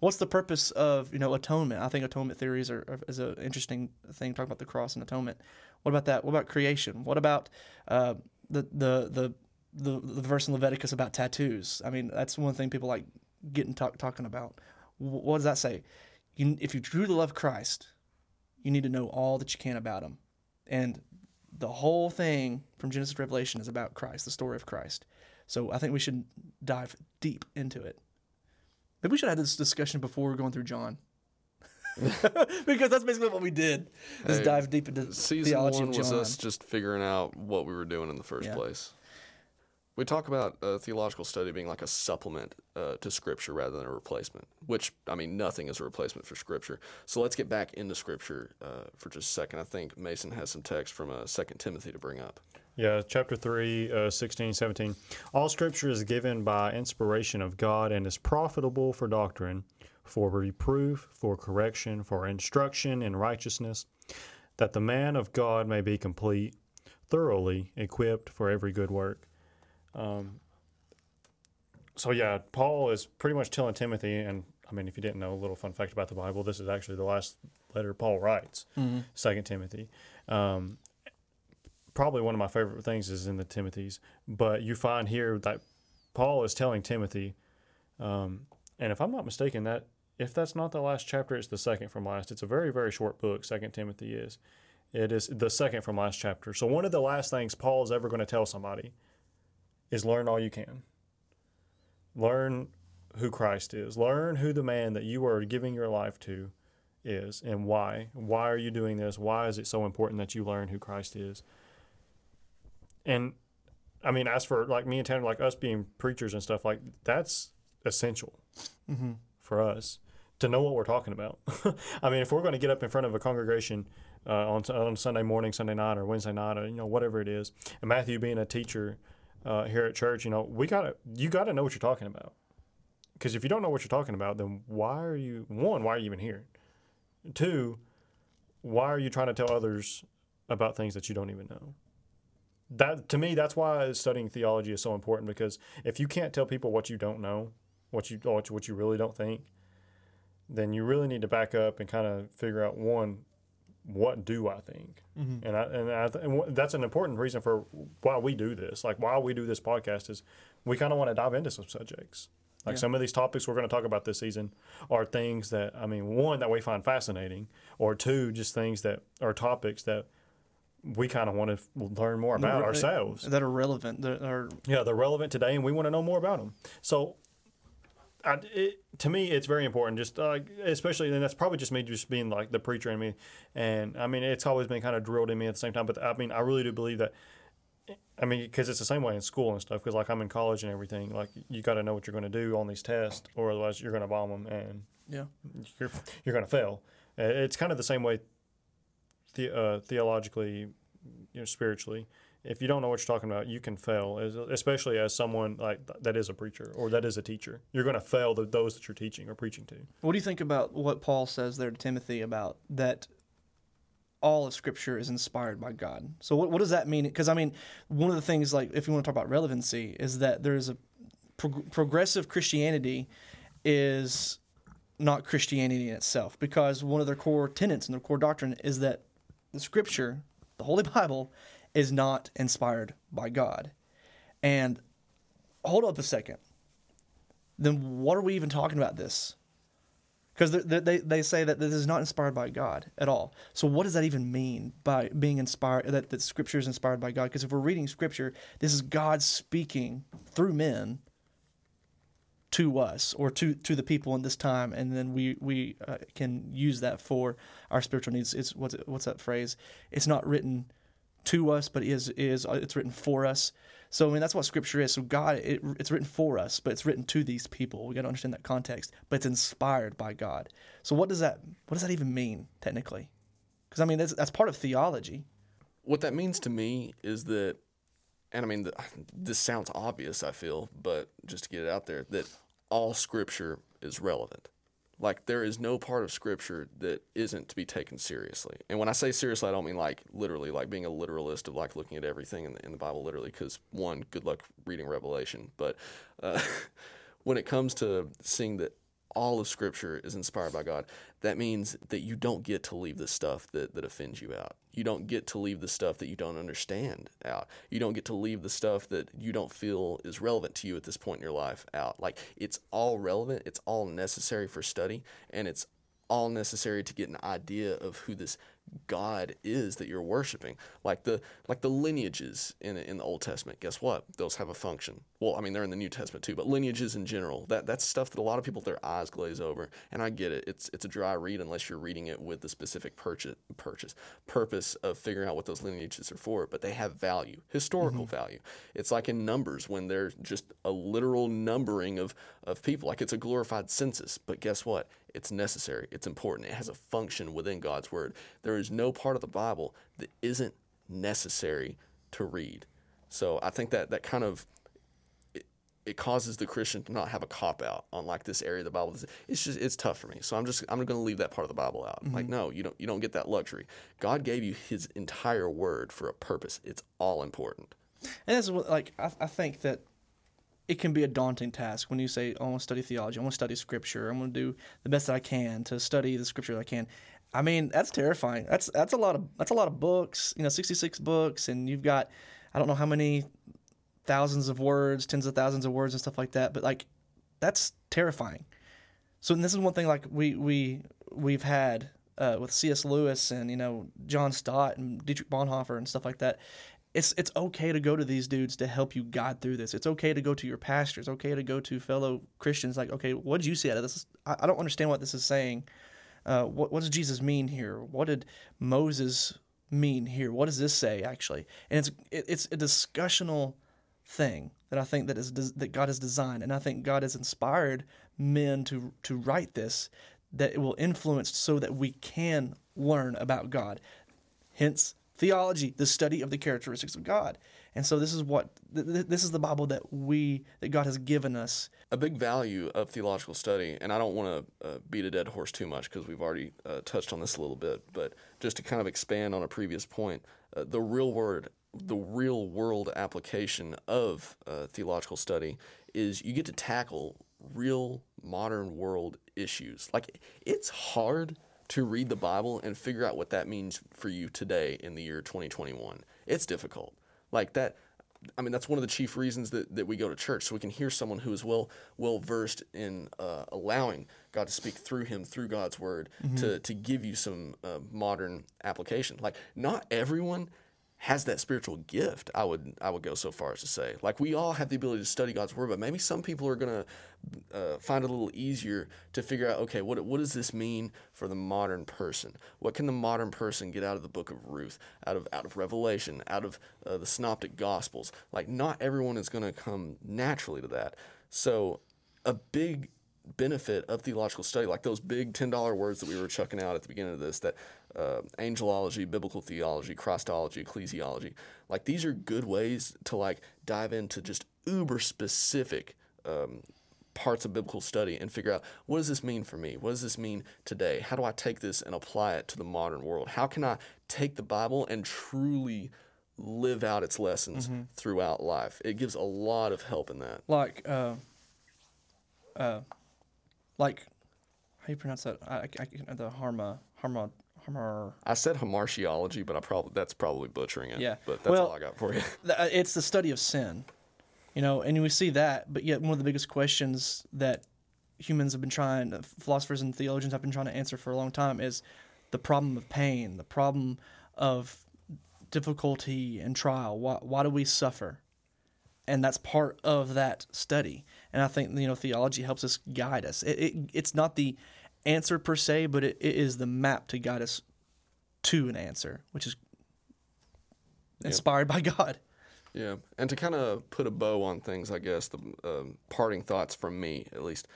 What's the purpose of you know atonement? I think atonement theories are, are is an interesting thing. Talk about the cross and atonement. What about that? What about creation? What about uh, the, the the the the verse in Leviticus about tattoos? I mean, that's one thing people like getting talk, talking about. Wh- What does that say? You, if you truly love Christ, you need to know all that you can about him, and the whole thing from Genesis to Revelation is about Christ, the story of Christ. So I think we should dive deep into it. Maybe we should have this discussion before we're going through John. because that's basically what we did. Is Hey, dive deep into Season theology one was us just figuring out what we were doing in the first Yeah. place. We talk about uh, theological study being like a supplement uh, to Scripture rather than a replacement, which, I mean, nothing is a replacement for Scripture. So let's get back into Scripture uh, for just a second. I think Mason has some text from uh, 2 Timothy to bring up. Yeah, chapter 3, uh, 16, 17. All scripture is given by inspiration of God and is profitable for doctrine, for reproof, for correction, for instruction in righteousness, that the man of God may be complete, thoroughly equipped for every good work. Um, so, yeah, Paul is pretty much telling Timothy, and I mean, if you didn't know, a little fun fact about the Bible, this is actually the last letter Paul writes, Second Timothy. Um, probably one of my favorite things is in the Timothy's. But you find here that Paul is telling Timothy, um, and if I'm not mistaken, that if that's not the last chapter, it's the second from last. It's a very very short book. Second Timothy is. It is the second from last chapter. So one of the last things Paul is ever going to tell somebody is learn all you can. Learn who Christ is. Learn who the man that you are giving your life to is and why. Why are you doing this? Why is it so important that you learn who Christ is? And I mean, as for like me and Tanner, like us being preachers and stuff, like that's essential for us to know what we're talking about. I mean, if we're going to get up in front of a congregation uh, on on Sunday morning, Sunday night, or Wednesday night, or you know whatever it is, and Matthew being a teacher uh, here at church, you know, we gotta you gotta know what you're talking about. Because if you don't know what you're talking about, then why are you one? Why are you even here? Two, why are you trying to tell others about things that you don't even know? That to me, that's why studying theology is so important. Because if you can't tell people what you don't know, what you what you, really don't think, then you really need to back up and kind of figure out one, what do I think? Mm-hmm. And I, and, I, th- and that's an important reason for why we do this. Like why we do this podcast is we kind of want to dive into some subjects. Like some of these topics we're going to talk about this season are things that I mean, one that we find fascinating, or two, just things that are topics that we kind of want to learn more about ourselves. that are relevant. That are Yeah, they're relevant today, and we want to know more about them. So, I, it, to me, it's very important. Just uh, especially, and that's probably just me, just being like the preacher in me. And I mean, it's always been kind of drilled in me at the same time. But I mean, I really do believe that. I mean, because it's the same way in school and stuff. Because like I'm in college and everything, like you got to know what you're going to do on these tests, or otherwise you're going to bomb them and yeah. you're you're going to fail. Uh, It's kind of the same way, the, uh, theologically, you know, spiritually. If you don't know what you're talking about, you can fail, as, especially as someone like th- that is a preacher or that is a teacher. You're going to fail the, those that you're teaching or preaching to. What do you think about what Paul says there to Timothy about that all of Scripture is inspired by God? So, what, what does that mean? Because, I mean, one of the things, like, if you want to talk about relevancy, is that there's a prog- progressive Christianity is not Christianity in itself, because one of their core tenets and their core doctrine is that the Scripture, the Holy Bible, is not inspired by God. And hold up a second. Then what are we even talking about this? because they, they, they say that this is not inspired by God at all. So what does that even mean by being inspired? That that Scripture is inspired by God? Because if we're reading Scripture, this is God speaking through men to us or to to the people in this time, and then we we uh, can use that for our spiritual needs. It's what's what's that phrase? It's not written to us, but is is uh, it's written for us. So I mean that's what Scripture is. So God, it, it's written for us, but it's written to these people. We got to understand that context. But it's inspired by God. So what does that what does that even mean technically? Because I mean that's that's part of theology. What that means to me is that, and I mean, th this sounds obvious, I feel, but just to get it out there, that all scripture is relevant. Like, there is no part of scripture that isn't to be taken seriously. And when I say seriously, I don't mean like literally, like being a literalist of like looking at everything in the, in the Bible literally, because one, good luck reading Revelation. But uh, when it comes to seeing that all of Scripture is inspired by God, that means that you don't get to leave the stuff that, that offends you out. You don't get to leave the stuff that you don't understand out. You don't get to leave the stuff that you don't feel is relevant to you at this point in your life out. Like it's all relevant, it's all necessary for study, and it's all necessary to get an idea of who this God is that you're worshiping. Like the like the lineages in in the Old Testament. Guess what? Those have a function. Well, I mean they're in the New Testament too, but lineages in general. That that's stuff that a lot of people their eyes glaze over. And I get it. It's it's a dry read unless you're reading it with the specific purchase purchase purpose of figuring out what those lineages are for. But they have value, historical mm-hmm. value. It's like in numbers when they're just a literal numbering of of people. Like it's a glorified census. But guess what? It's necessary. It's important. It has a function within God's word. There is no part of the Bible that isn't necessary to read. So I think that that kind of it, it causes the Christian to not have a cop out on like this area of the Bible. It's just it's tough for me. So I'm just I'm going to leave that part of the Bible out. Like mm-hmm. no, you don't you don't get that luxury. God gave you His entire word for a purpose. It's all important. And that's what, like I, I think that it can be a daunting task when you say, "I want to study theology. I want to study Scripture. I'm going to do the best that I can to study the Scripture that I can." I mean, that's terrifying. That's that's a lot of that's a lot of books. You know, 66 books, and you've got I don't know how many thousands of words, tens of thousands of words, and stuff like that. But like, that's terrifying. So this is one thing like we we we've had uh, with C.S. Lewis and you know John Stott and Dietrich Bonhoeffer and stuff like that. It's it's okay to go to these dudes to help you guide through this. It's okay to go to your pastors. Okay to go to fellow Christians. Like, okay, what did you see out of this? I, I don't understand what this is saying. Uh, what what does Jesus mean here? What did Moses mean here? What does this say actually? And it's it, it's a discussional thing that I think that is that God has designed, and I think God has inspired men to to write this that it will influence so that we can learn about God. Hence, theology, the study of the characteristics of God. And so this is what th- th- this is the Bible that we that God has given us. a big value of theological study, and I don't want to uh, beat a dead horse too much because we've already uh, touched on this a little bit, but just to kind of expand on a previous point, uh, the real word, the real world application of uh, theological study is you get to tackle real modern world issues. Like it's hard to read the Bible and figure out what that means for you today in the year 2021. It's difficult. Like that I mean, that's one of the chief reasons that, that we go to church, so we can hear someone who is well well versed in uh, allowing God to speak through him, through God's word, to, to give you some uh, modern application. Like, not everyone has that spiritual gift. I would I would go so far as to say, like, we all have the ability to study God's word, but maybe some people are gonna uh, find it a little easier to figure out, okay, what what does this mean for the modern person? What can the modern person get out of the book of Ruth, out of out of Revelation, out of uh, the Synoptic Gospels? Like, not everyone is gonna come naturally to that. So, a big benefit of theological study, like those big ten dollar words that we were chucking out at the beginning of this, that uh, angelology, biblical theology, Christology, ecclesiology, like these are good ways to like dive into just uber specific um, parts of biblical study and figure out what does this mean for me? What does this mean today? How do I take this and apply it to the modern world? How can I take the Bible and truly live out its lessons throughout life? It gives a lot of help in that. like uh, uh, like how you pronounce that? I, I, the harma harma harma. I said hamartiology, but I probably that's probably butchering it. Yeah. But that's Well- all I got for you. uh, It's the study of sin, you know, and we see that. But yet, one of the biggest questions that humans have been trying, philosophers and theologians have been trying to answer for a long time, is the problem of pain, the problem of difficulty and trial. Why, why do we suffer? And that's part of that study. And I think you know theology helps us guide us. It, it it's not the answer per se, but it, it is the map to guide us to an answer, which is inspired by God. Yeah, and to kind of put a bow on things, I guess the um, parting thoughts from me, at least,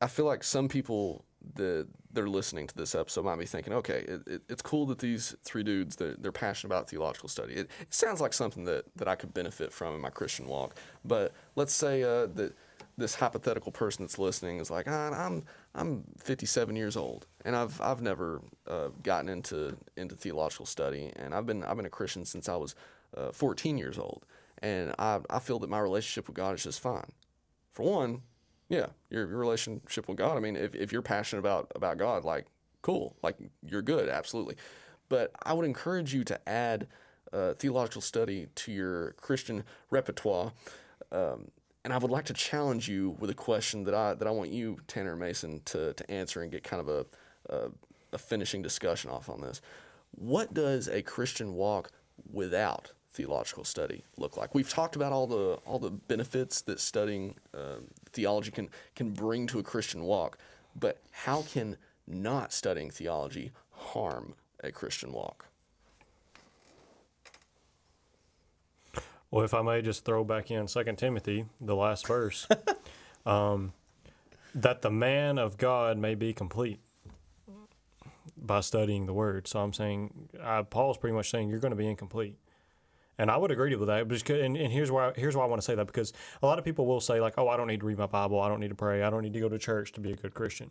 I feel like some people that they're listening to this episode might be thinking, okay, it, it, it's cool that these three dudes they're, they're passionate about theological study. It, it sounds like something that that I could benefit from in my Christian walk. But let's say uh, that this hypothetical person that's listening is like, ah, I'm I'm 57 years old, and I've I've never uh, gotten into into theological study, and I've been I've been a Christian since I was uh, 14 years old, and I I feel that my relationship with God is just fine. For one, yeah, your, your relationship with God. I mean, if, if you're passionate about about God, like cool, like you're good, absolutely. But I would encourage you to add uh, theological study to your Christian repertoire. Um, and I would like to challenge you with a question that I that I want you, Tanner Mason, to, to answer and get kind of a, a a finishing discussion off on this. What does a Christian walk without theological study look like? We've talked about all the all the benefits that studying um theology can can bring to a Christian walk, but how can not studying theology harm a Christian walk? Well, if I may just throw back in Second Timothy, the last verse, um, that the man of God may be complete by studying the word. So I'm saying, uh, Paul's pretty much saying you're going to be incomplete. And I would agree with that. Because, and, and here's why here's why I want to say that because a lot of people will say like, oh, I don't need to read my Bible, I don't need to pray, I don't need to go to church to be a good Christian.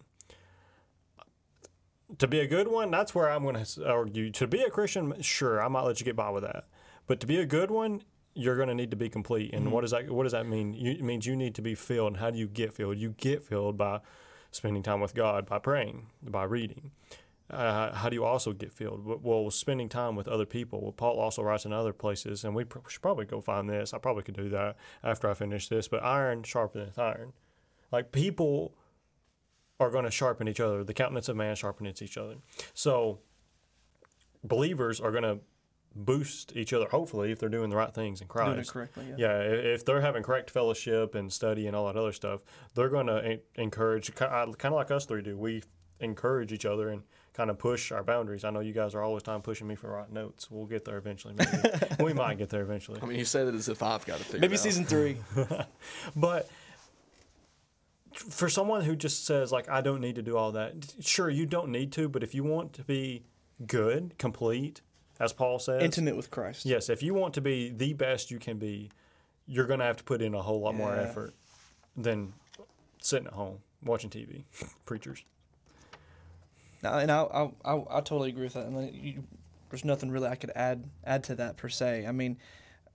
To be a good one, that's where I'm going to argue. To be a Christian, sure, I might let you get by with that. But to be a good one, you're going to need to be complete. And what does that what does that mean? You, it means you need to be filled. And how do you get filled? You get filled by spending time with God, by praying, by reading. Uh, how do you also get filled? Well, spending time with other people. Well, Paul also writes in other places, and we pr- should probably go find this. I probably could do that after I finish this. But iron sharpeneth iron. Like people are going to sharpen each other. The countenance of man sharpens each other. So believers are going to boost each other, hopefully, if they're doing the right things in Christ. Doing it correctly, yeah. Yeah, if they're having correct fellowship and study and all that other stuff, they're going to encourage, kind of like us three do. We encourage each other and kind of push our boundaries. I know you guys are always time pushing me for right notes. We'll get there eventually. Maybe. we might get there eventually. I mean, you say that as if I've got to figure Maybe it out. season three. But for someone who just says like I don't need to do all that, sure you don't need to, but if you want to be good, complete, as Paul says, Intimate with Christ. yes, if you want to be the best you can be, you're going to have to put in a whole lot more effort than sitting at home watching TV. Preachers. No, and I, I, I, I totally agree with that. And then you, there's nothing really I could add add to that per se. I mean,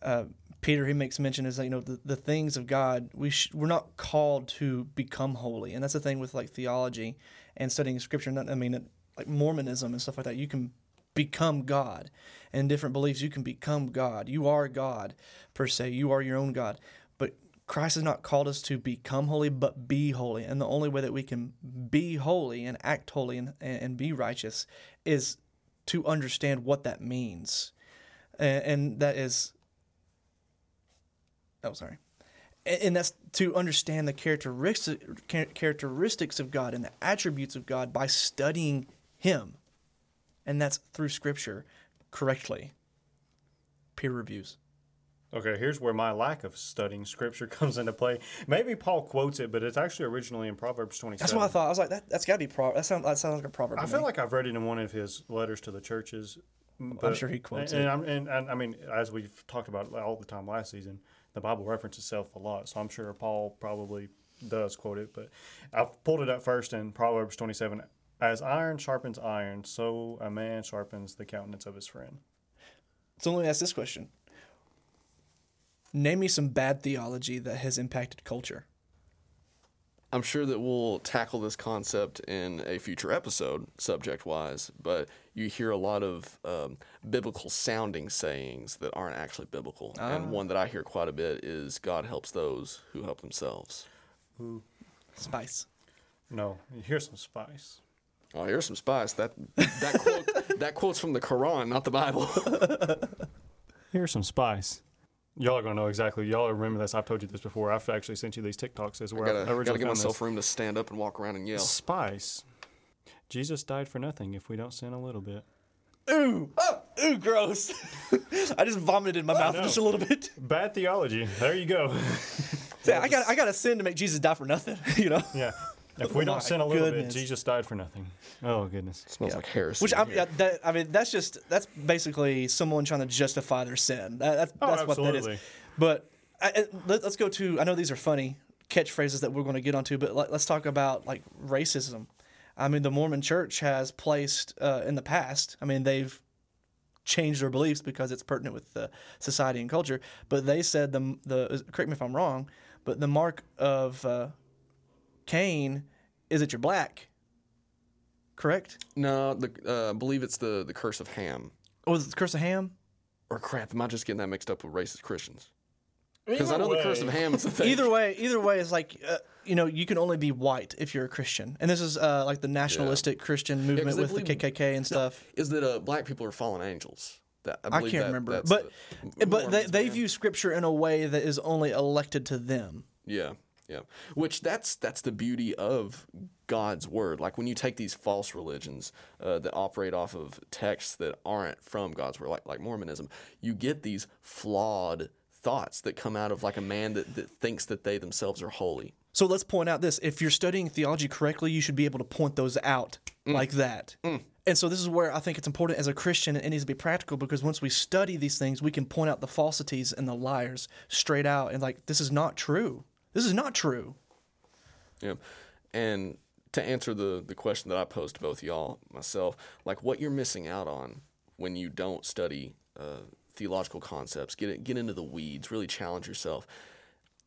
uh, Peter he makes mention is that you know the, the things of God we sh- we're not called to become holy, and that's the thing with like theology and studying Scripture. Not, I mean, like Mormonism and stuff like that, you can become God. And different beliefs, you can become God. You are God per se. You are your own God. But Christ has not called us to become holy, but be holy. And the only way that we can be holy and act holy and, and be righteous is to understand what that means. And, and that is, oh, sorry. And, that's to understand the characteristic, characteristics of God and the attributes of God by studying Him. And that's through Scripture correctly. Peer reviews. Okay, here's where my lack of studying scripture comes into play. Maybe Paul quotes it, but it's actually originally in Proverbs 27. That's what I thought. I was like, that, that's got to be pro. That sounds that sounds like a proverb. I feel me. like I've read it in one of his letters to the churches. but- I'm sure he quotes and, it. I'm- And, and, I mean, as we've talked about all the time last season, the Bible references itself a lot. So I'm sure Paul probably does quote it. But I've pulled it up first in Proverbs 27. As iron sharpens iron, so a man sharpens the countenance of his friend. So let me ask this question: Name me some bad theology that has impacted culture. I'm sure that we'll tackle this concept in a future episode, subject wise, but you hear a lot of um, biblical sounding sayings that aren't actually biblical. And one that I hear quite a bit is God helps those who help themselves. Spice. No, here's some spice. Oh, here's some spice. That that quote that quote's from the Quran, not the Bible. Here's some spice. Y'all are gonna know exactly. Y'all remember this? I've told you this before. I've actually sent you these TikToks as where I, gotta, originally gotta give myself this. room to stand up and walk around and yell. Spice. Jesus died for nothing if we don't sin a little bit. Ooh, oh, ooh, gross. I just vomited in my mouth just a little bit. Bad theology. There you go. Yeah, I got I got to sin to make Jesus die for nothing. You know. yeah. If we don't sin a little goodness. bit, Jesus died for nothing. Oh goodness. smells like heresy. Which I, here. yeah, that, I mean, that's just that's basically someone trying to justify their sin. That, that's Oh, that's what that absolutely. But I, I- let, us go to. I know these are funny catchphrases that we're going to get onto, but let, us talk about like racism. I mean, the Mormon Church has placed uh, in the past. I mean, they've changed their beliefs because it's pertinent with the society and culture. But they said the the correct me if I'm wrong, but the mark of uh, Cain is that you're black. Correct? no, the uh, I believe it's the the curse of Ham. Oh, was it the curse of Ham? Or crap, am I just getting that mixed up with racist Christians? Because I know the curse of Ham is a thing. Either way, either way is like uh, you know you can only be white if you're a Christian, and this is uh, like the nationalistic Christian movement they with the KKK and stuff. is that uh, black people are fallen angels. That, I, I, believe can't that- remember, but the but they, they view Scripture in a way that is only elected to them. Yeah, yeah. Which that's that's the beauty of God's word. Like when you take these false religions uh, that operate off of texts that aren't from God's word, like like Mormonism, you get these flawed thoughts that come out of like a man that, that thinks that they themselves are holy. So let's point out this: if you're studying theology correctly, you should be able to point those out Mm. like that. And so this is where I think it's important as a Christian, and it needs to be practical because once we study these things, we can point out the falsities and the liars straight out, and like this is not true. This is not true. Yeah. And to answer the the question that I posed to both y'all myself, like what you're missing out on when you don't study uh, theological concepts, get get into the weeds, really challenge yourself.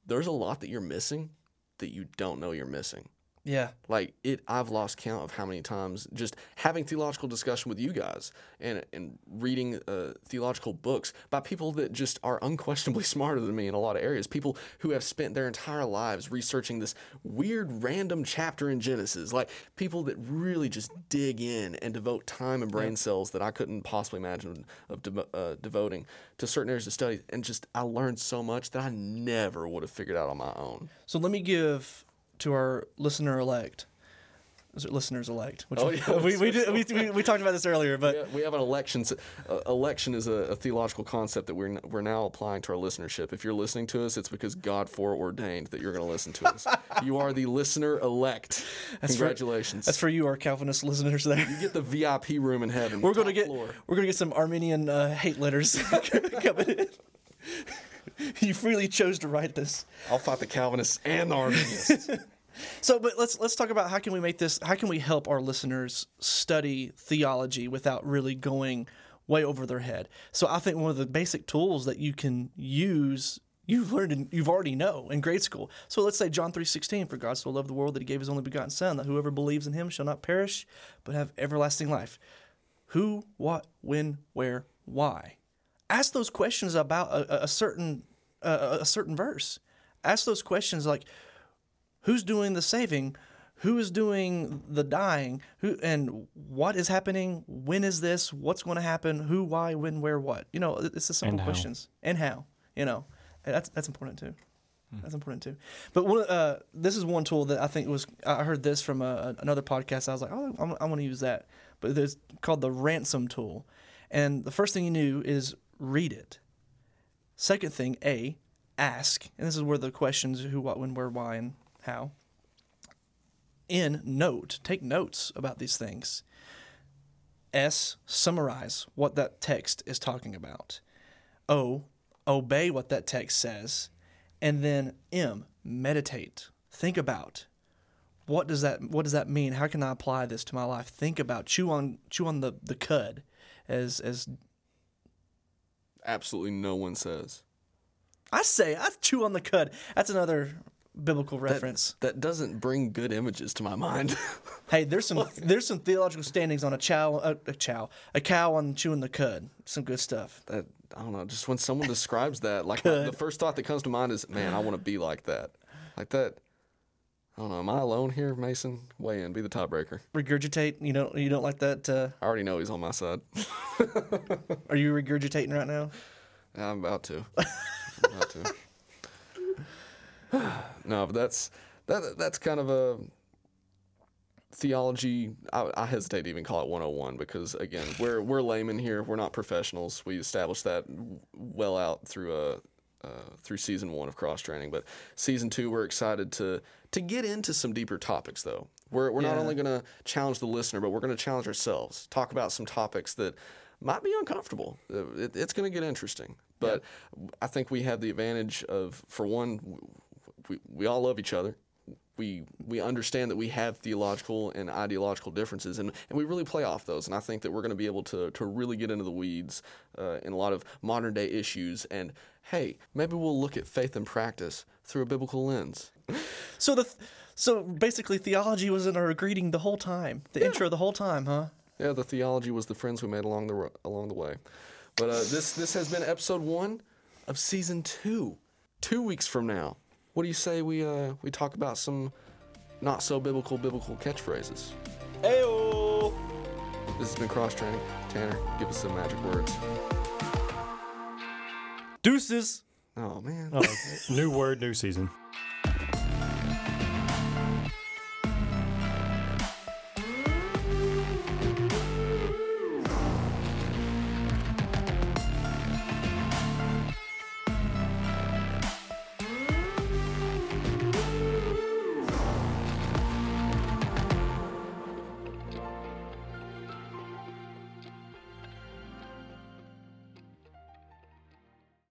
There's a lot that you're missing that you don't know you're missing. Yeah. Like it, I've lost count of how many times just having theological discussion with you guys and and reading uh, theological books by people that just are unquestionably smarter than me in a lot of areas. People who have spent their entire lives researching this weird random chapter in Genesis. Like people that really just dig in and devote time and brain cells that I couldn't possibly imagine of devo- uh, devoting to certain areas of study. And just I learned so much that I never would have figured out on my own. So let me give to our listener elect. Listeners elect? Which Oh, yeah, we, we, did, we, we, we talked about this earlier, but Yeah, we have an election. Uh, election is a, a theological concept that we're n- we're now applying to our listenership. If you're listening to us, it's because God foreordained that you're going to listen to us. you are the listener elect. Congratulations. that's for you, our Calvinist listeners. There, you get the VIP room in heaven. we're gonna get floor. we're gonna get some Arminian uh, hate letters coming in. you freely chose to write this. I'll fight the Calvinists and the Arminians. So, but let's let's talk about how can we make this? How can we help our listeners study theology without really going way over their head? So, I think one of the basic tools that you can use You've learned, and you've already know in grade school. So let's say John three sixteen, for God so loved the world that He gave His only begotten Son, that whoever believes in Him shall not perish, but have everlasting life. Who, what, when, where, why? Ask those questions about a, a- certain uh, a certain verse. Ask those questions like, who's doing the saving? Who is doing the dying? Who and what is happening? When is this? What's going to happen? Who, why, when, where, what? You know, it's the simple And how. questions. And how? You know, that's that's important too. That's important too. But one, uh, this is one tool that I think was. I heard this from a, another podcast. I was like, oh, I'm, I'm going to use that. But it's called the ransom tool, and the first thing you do is read it. Second thing, A, ask. And this is where the questions who, what, when, where, why, and how. N, note. Take notes about these things. S, summarize what that text is talking about. O, obey what that text says. And then M, meditate. Think about what does that what does that mean? How can I apply this to my life? Think about chew on chew on the, the cud as as Absolutely no one says. I say I chew on the cud. That's another biblical reference. That doesn't bring good images to my mind. hey, there's some there's some theological standings on a chow a, a chow a cow on chewing the cud. Some good stuff. that I don't know. Just when someone describes that, like my, the first thought that comes to mind is, man, I want to be like that. Like that. I don't know. Am I alone here, Mason? Weigh in. Be the tiebreaker. Regurgitate. You don't you don't like that? Uh, I already know he's on my side. are you regurgitating right now? I'm about to. I'm about to. no, but that's that. That's kind of a theology. I, I hesitate to even call it 101 because again, we're we're laymen here. We're not professionals. We established that well out through a. Uh, through season one of cross training, but season two, we're excited to to get into some deeper topics. Though we're we're not only going to challenge the listener, but we're going to challenge ourselves. Talk about some topics that might be uncomfortable. Uh, It, it's going to get interesting, but I think we have the advantage of, for one, we, we all love each other. We we understand that we have theological and ideological differences, and, and we really play off those. And I think that we're going to be able to to really get into the weeds uh, in a lot of modern day issues. And hey, maybe we'll look at faith and practice through a biblical lens. So the so basically theology was in our greeting the whole time. The intro the whole time, huh? Yeah, the theology was the friends we made along the ro- along the way. But uh, this this has been episode one of season two. Two weeks from now, what do you say we uh, we talk about some not so biblical biblical catchphrases? Ayo. This has been cross training. Tanner, give us some magic words. Deuces. Oh man. Oh, new word, new season.